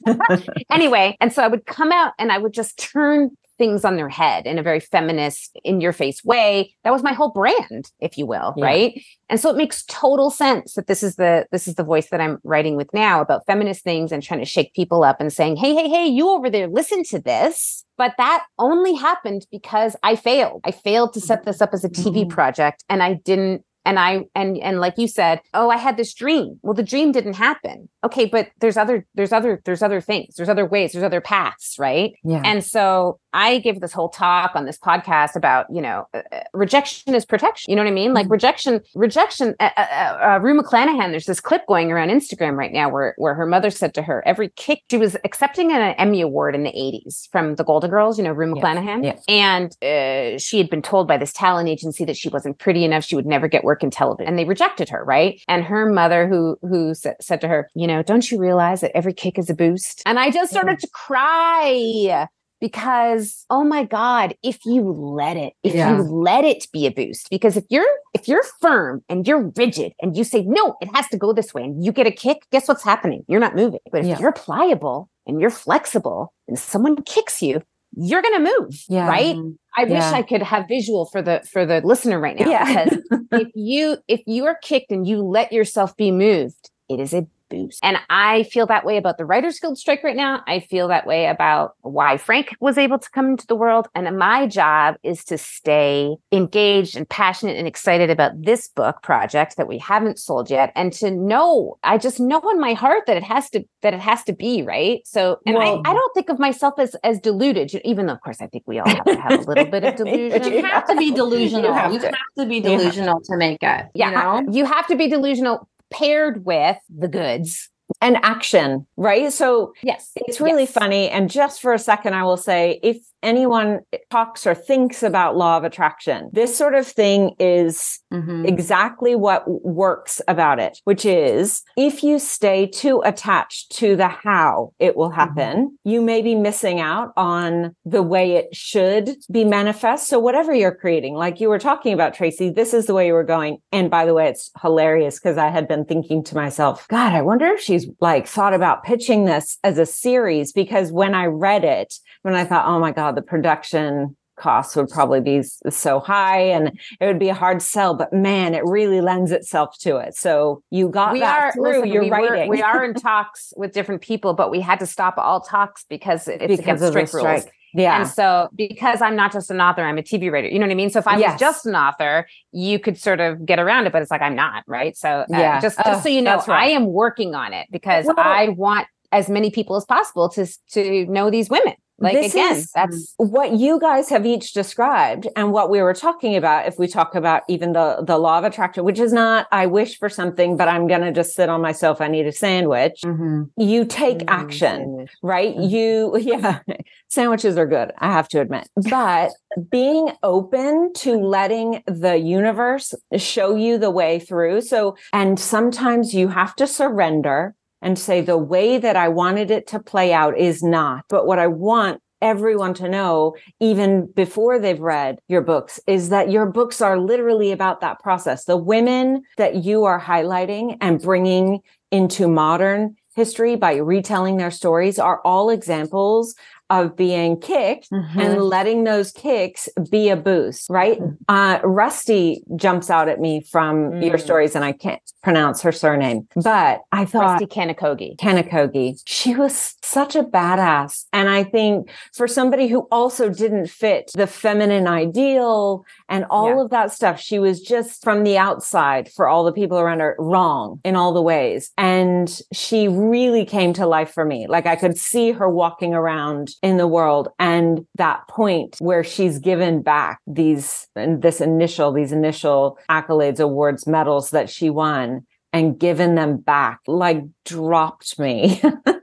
anyway, and so I would come out and I would just turn things on their head in a very feminist, in your face way. That was my whole brand, if you will, yeah. right? And so it makes total sense that this is the this is the voice that I'm writing with now about feminist things and trying to shake people up and saying, "Hey, hey, hey, you over there, listen to this." But that only happened because I failed. I failed to set this up as a TV mm-hmm. project and I didn't and i and and like you said oh i had this dream well the dream didn't happen okay but there's other there's other there's other things there's other ways there's other paths right yeah and so i give this whole talk on this podcast about you know uh, uh rejection is protection you know what i mean like mm-hmm. rejection rejection uh, uh, uh, uh, rue mcclanahan there's this clip going around instagram right now where where her mother said to her every kick she was accepting an emmy award in the 80s from the golden girls you know rue mcclanahan yes. Yes. and she had been told by this talent agency that she wasn't pretty enough she would never get work work in television and they rejected her right and her mother who who sa- said to her you know don't you realize that every kick is a boost and i just started mm-hmm. to cry because oh my god if you let it if yeah. you let it be a boost because if you're if you're firm and you're rigid and you say no it has to go this way and you get a kick guess what's happening you're not moving but if yeah. you're pliable and you're flexible and someone kicks you you're going to move yeah. right i wish i could have visual for the for the listener right now yeah. because if you if you are kicked and you let yourself be moved it is a boost. And I feel that way about the Writers Guild strike right now. I feel that way about why Frank was able to come into the world. And my job is to stay engaged and passionate and excited about this book project that we haven't sold yet. And to know, I just know in my heart that it has to, that it has to be right. So, and well, I, I don't think of myself as, as deluded, even though of course I think we all have to have a little bit of delusion. you have to be delusional. You have, you have to. be delusional to. to make it. Yeah. You, know? you have to be delusional paired with the goods and action, right? So, yes, it's really yes. funny. And just for a second, I will say if anyone talks or thinks about law of attraction, this sort of thing is mm-hmm. exactly what works about it, which is if you stay too attached to the how it will mm-hmm. happen, mm-hmm. you may be missing out on the way it should be manifest. So, whatever you're creating, like you were talking about, Tracy, this is the way you were going. And by the way, it's hilarious because I had been thinking to myself, God, I wonder if she's like thought about pitching this as a series because when I read it, when I thought, oh my God, the production costs would probably be so high and it would be a hard sell but man it really lends itself to it so you got we that are, through listen, your we writing were, we are in talks with different people but we had to stop all talks because it's because against strict rules yeah. And so because I'm not just an author, I'm a TV writer. You know what I mean? So if I yes. was just an author, you could sort of get around it, but it's like I'm not, right? So uh, yeah. just, just so you know, right. I am working on it because well, I want as many people as possible to to know these women. Like this again, that's what you guys have each described and what we were talking about. If we talk about even the, the law of attraction, which is not, I wish for something, but I'm going to just sit on myself. I need a sandwich. Mm-hmm. You take mm-hmm. action, right? You, yeah, sandwiches are good. I have to admit, but being open to letting the universe show you the way through. So, and sometimes you have to surrender and say the way that I wanted it to play out is not. But what I want everyone to know, even before they've read your books, is that your books are literally about that process. The women that you are highlighting and bringing into modern history by retelling their stories are all examples of being kicked mm-hmm. and letting those kicks be a boost, right? Mm-hmm. Uh, Rusty jumps out at me from mm. your stories, and I can't pronounce her surname, but I thought Rusty Kanokogi. Kanokogi. She was such a badass. And I think for somebody who also didn't fit the feminine ideal and all yeah. of that stuff, she was just from the outside for all the people around her wrong in all the ways. And she really came to life for me. Like I could see her walking around in the world and that point where she's given back these, and this initial, these initial accolades, awards, medals that she won and given them back, like dropped me.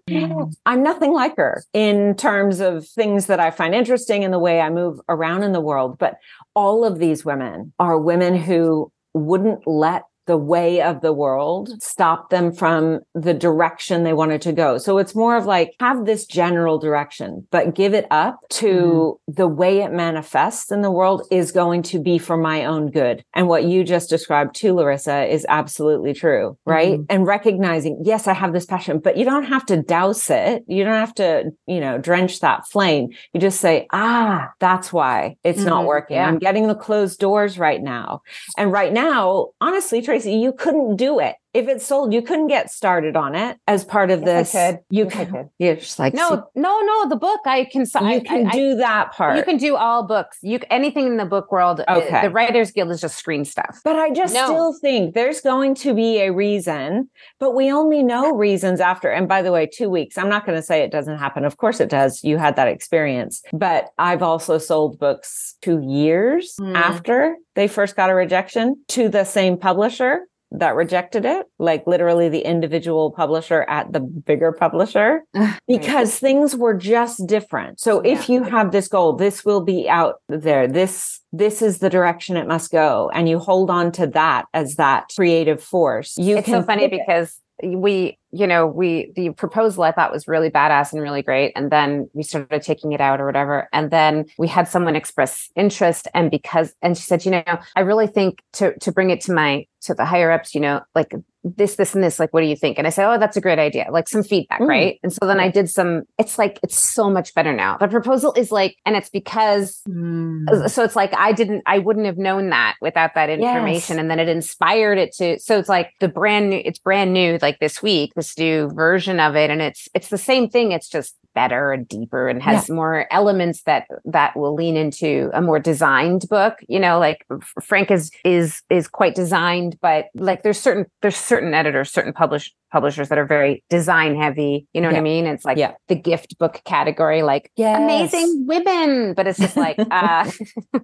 Mm. I'm nothing like her in terms of things that I find interesting in the way I move around in the world. But all of these women are women who wouldn't let the way of the world stop them from the direction they wanted to go. So it's more of like have this general direction, but give it up to mm. the way it manifests in the world is going to be for my own good. And what you just described to Lorissa is absolutely true, right? Mm. And recognizing, yes, I have this passion, but you don't have to douse it. You don't have to, you know, drench that flame. You just say, ah, that's why it's mm. not mm-hmm. working. Yeah. I'm getting the closed doors right now. And right now, honestly, Tracy, you couldn't do it if it's sold, you couldn't get started on it as part of yes, this. You yes, could. You're just like no, no, no. The book I can. You I, can I, do that part. You can do all books. You anything in the book world. Okay. The Writers Guild is just screen stuff. But I just no. still think there's going to be a reason. But we only know reasons after. And by the way, two weeks. I'm not going to say it doesn't happen. Of course it does. You had that experience. But I've also sold books two years mm. after they first got a rejection to the same publisher that rejected it, like literally the individual publisher at the bigger publisher, because things were just different. So yeah. if you have this goal, this will be out there. This this is the direction it must go, and you hold on to that as that creative force. You it's so funny because we you know we the proposal i thought was really badass and really great and then we started taking it out or whatever and then we had someone express interest and because and she said you know i really think to to bring it to my to the higher ups, you know, like this, this, and this, like, what do you think? And I say, oh, that's a great idea, like some feedback, mm. right? And so then I did some, it's like, it's so much better now. The proposal is like, and it's because, mm. so it's like, I didn't, I wouldn't have known that without that information. Yes. And then it inspired it to, so it's like the brand new, it's brand new, like this week, this new version of it. And it's, it's the same thing. It's just better and deeper and has yeah. more elements that that will lean into a more designed book you know like frank is is is quite designed but like there's certain there's certain editors certain publish publishers that are very design heavy you know yeah. what i mean it's like yeah. the gift book category like yes. amazing women but it's just like uh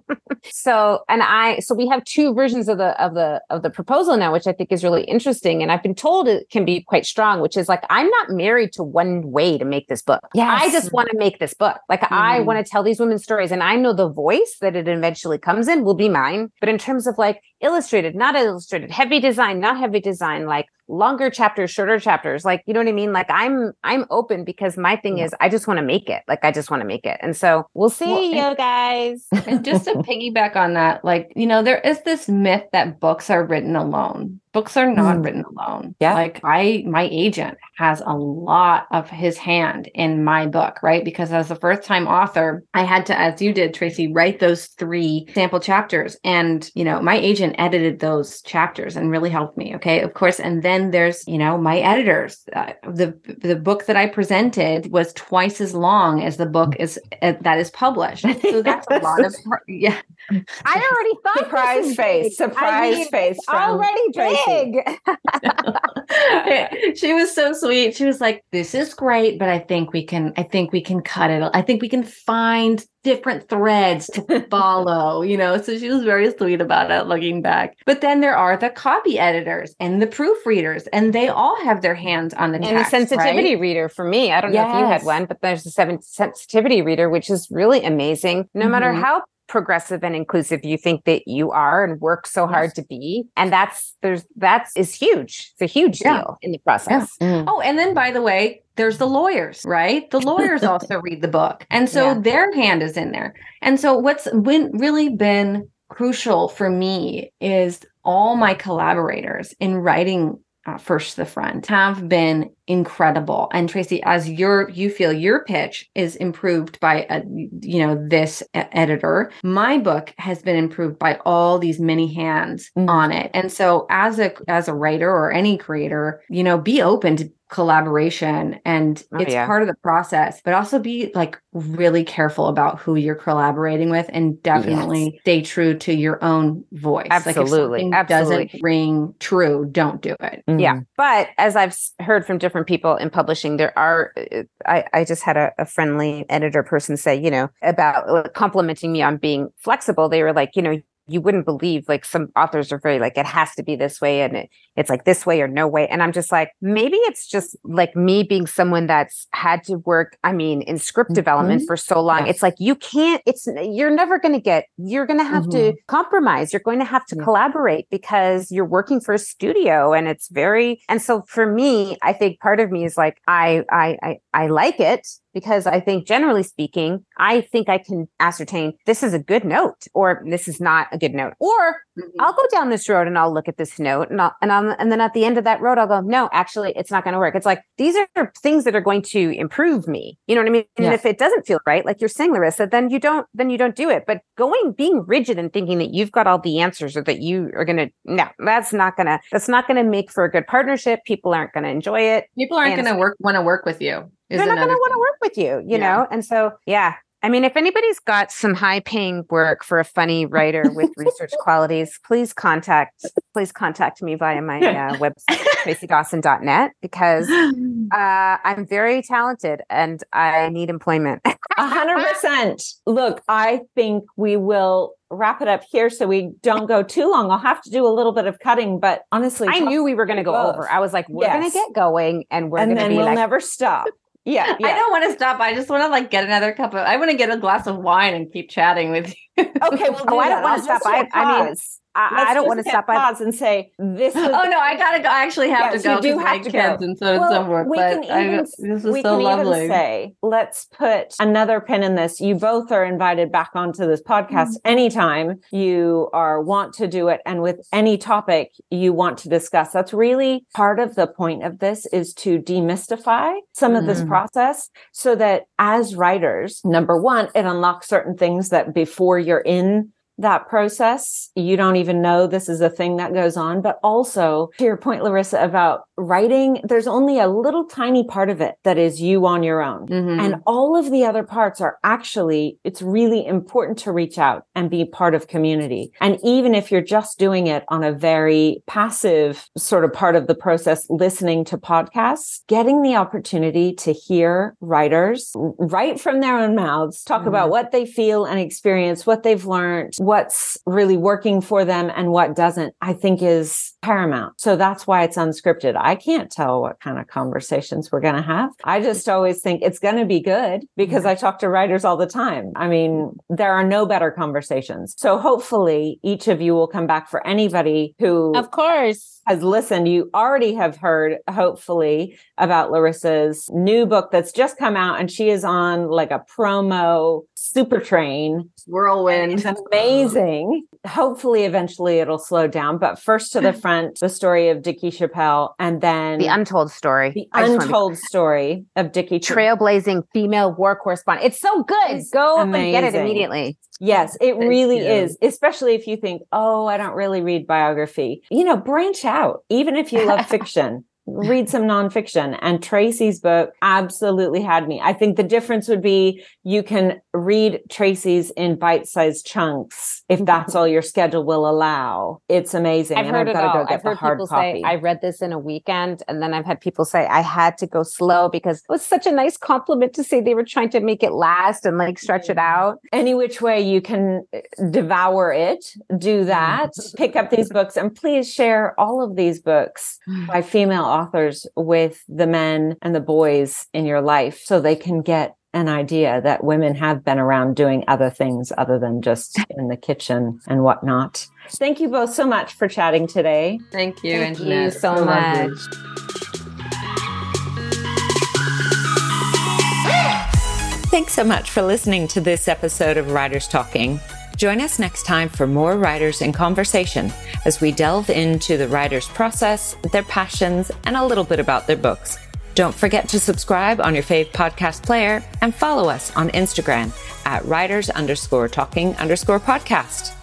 so and i so we have two versions of the of the of the proposal now which i think is really interesting and i've been told it can be quite strong which is like i'm not married to one way to make this book yes. i just want to make this book like mm. i want to tell these women's stories and i know the voice that it eventually comes in will be mine but in terms of like illustrated not illustrated heavy design not heavy design like longer chapters shorter chapters like you know what i mean like i'm i'm open because my thing is i just want to make it like i just want to make it and so we'll see well, you guys and just to piggyback on that like you know there is this myth that books are written alone books are not mm. written alone. Yeah. Like I my agent has a lot of his hand in my book, right? Because as a first time author, I had to, as you did, Tracy, write those three sample chapters. And, you know, my agent edited those chapters and really helped me. Okay. Of course. And then there's, you know, my editors. Uh, the the book that I presented was twice as long as the book is uh, that is published. So that's a lot of yeah. I already thought surprise face, surprise I mean, face. already big big. she was so sweet. She was like, "This is great, but I think we can. I think we can cut it. I think we can find different threads to follow, you know. So she was very sweet about it looking back. But then there are the copy editors and the proofreaders, and they all have their hands on the and text, the sensitivity right? reader for me. I don't yes. know if you had one, but there's a seven sensitivity reader, which is really amazing. No mm-hmm. matter how progressive and inclusive you think that you are and work so yes. hard to be and that's there's that's is huge it's a huge yeah. deal in the process yeah. mm. oh and then by the way there's the lawyers right the lawyers also read the book and so yeah. their hand is in there and so what's been really been crucial for me is all my collaborators in writing uh, first to the front have been incredible. And Tracy, as your you feel your pitch is improved by a, you know this editor, my book has been improved by all these many hands mm-hmm. on it. And so as a as a writer or any creator, you know, be open to collaboration and oh, it's yeah. part of the process but also be like really careful about who you're collaborating with and definitely yes. stay true to your own voice absolutely like absolutely doesn't ring true don't do it mm-hmm. yeah but as i've heard from different people in publishing there are i, I just had a, a friendly editor person say you know about complimenting me on being flexible. They were like you know you wouldn't believe like some authors are very like it has to be this way and it, it's like this way or no way and i'm just like maybe it's just like me being someone that's had to work i mean in script mm-hmm. development for so long yes. it's like you can't it's you're never going to get you're going to have mm-hmm. to compromise you're going to have to yeah. collaborate because you're working for a studio and it's very and so for me i think part of me is like i i i, I like it because I think generally speaking, I think I can ascertain this is a good note or this is not a good note. Or mm-hmm. I'll go down this road and I'll look at this note and I'll, and I'll, and then at the end of that road, I'll go, no, actually, it's not going to work. It's like these are things that are going to improve me. You know what I mean? And if it doesn't feel right, like you're saying, Lorissa, then you don't, then you don't do it. But going, being rigid and thinking that you've got all the answers or that you are going to, no, that's not going to, that's not going to make for a good partnership. People aren't going to enjoy it. People aren't going to work, want to work with you they're not going to want to work with you, you yeah. know? And so, yeah. I mean, if anybody's got some high paying work for a funny writer with research qualities, please contact, please contact me via my uh, website, tracydawson.net, because uh, I'm very talented and I need employment. A hundred percent. Look, I think we will wrap it up here so we don't go too long. I'll have to do a little bit of cutting, but honestly, I knew we were going to go both. over. I was like, we're yes. going to get going and we're going to be we'll like, never stop. Yeah, yeah. I don't want to stop. I just want to like get another cup of. I want to get a glass of wine and keep chatting with you. okay, well, oh, I don't want to stop. I, I mean, I, I don't want to stop. Pause and say this. oh no, I gotta go. I actually have yes, to go. You do have to go. And so well, some work, we can even, I, this is we so can lovely. even say, let's put another pin in this. You both are invited back onto this podcast mm-hmm. anytime you are want to do it, and with any topic you want to discuss. That's really part of the point of this is to demystify some of mm-hmm. this process, so that as writers, number one, it unlocks certain things that before you're in that process. You don't even know this is a thing that goes on. But also, to your point, Lorissa, about writing, there's only a little tiny part of it that is you on your own. Mm-hmm. And all of the other parts are actually, it's really important to reach out and be part of community. And even if you're just doing it on a very passive sort of part of the process, listening to podcasts, getting the opportunity to hear writers write from their own mouths, talk mm-hmm. about what they feel and experience, what they've learned, what's really working for them and what doesn't, I think is paramount. So that's why it's unscripted. I can't tell what kind of conversations we're going to have. I just always think it's going to be good because mm-hmm. I talk to writers all the time. I mean, mm-hmm. there are no better conversations. So hopefully each of you will come back for anybody who, of course, has listened, you already have heard, hopefully, about Lorissa's new book that's just come out, and she is on like a promo super train whirlwind. It's amazing. Hopefully, eventually it'll slow down. But first to the front, the story of Dickey Chapelle, and then the untold story. The untold story of Dickey Trailblazing female war correspondent. It's so good. It's Go amazing. and get it immediately. Yes, it Thank really you. is, especially if you think, oh, I don't really read biography. You know, branch out, even if you love fiction read some nonfiction. And Tracy's book absolutely had me. I think the difference would be you can read Tracy's in bite sized chunks if that's all your schedule will allow. It's amazing. I've and heard I've got to go get I've the hard people copy. Say, I read this in a weekend. And then I've had people say I had to go slow because it was such a nice compliment to say they were trying to make it last and like stretch it out. Any which way you can uh, devour it, do that. Pick up these books and please share all of these books by female authors with the men and the boys in your life so they can get an idea that women have been around doing other things other than just in the kitchen and whatnot. Thank you both so much for chatting today. Thank you, Thank you so much. Thanks so much for listening to this episode of Writers Talking. Join us next time for more writers in conversation as we delve into the writer's process, their passions, and a little bit about their books. Don't forget to subscribe on your fave podcast player and follow us on Instagram at writers underscore talking underscore podcast.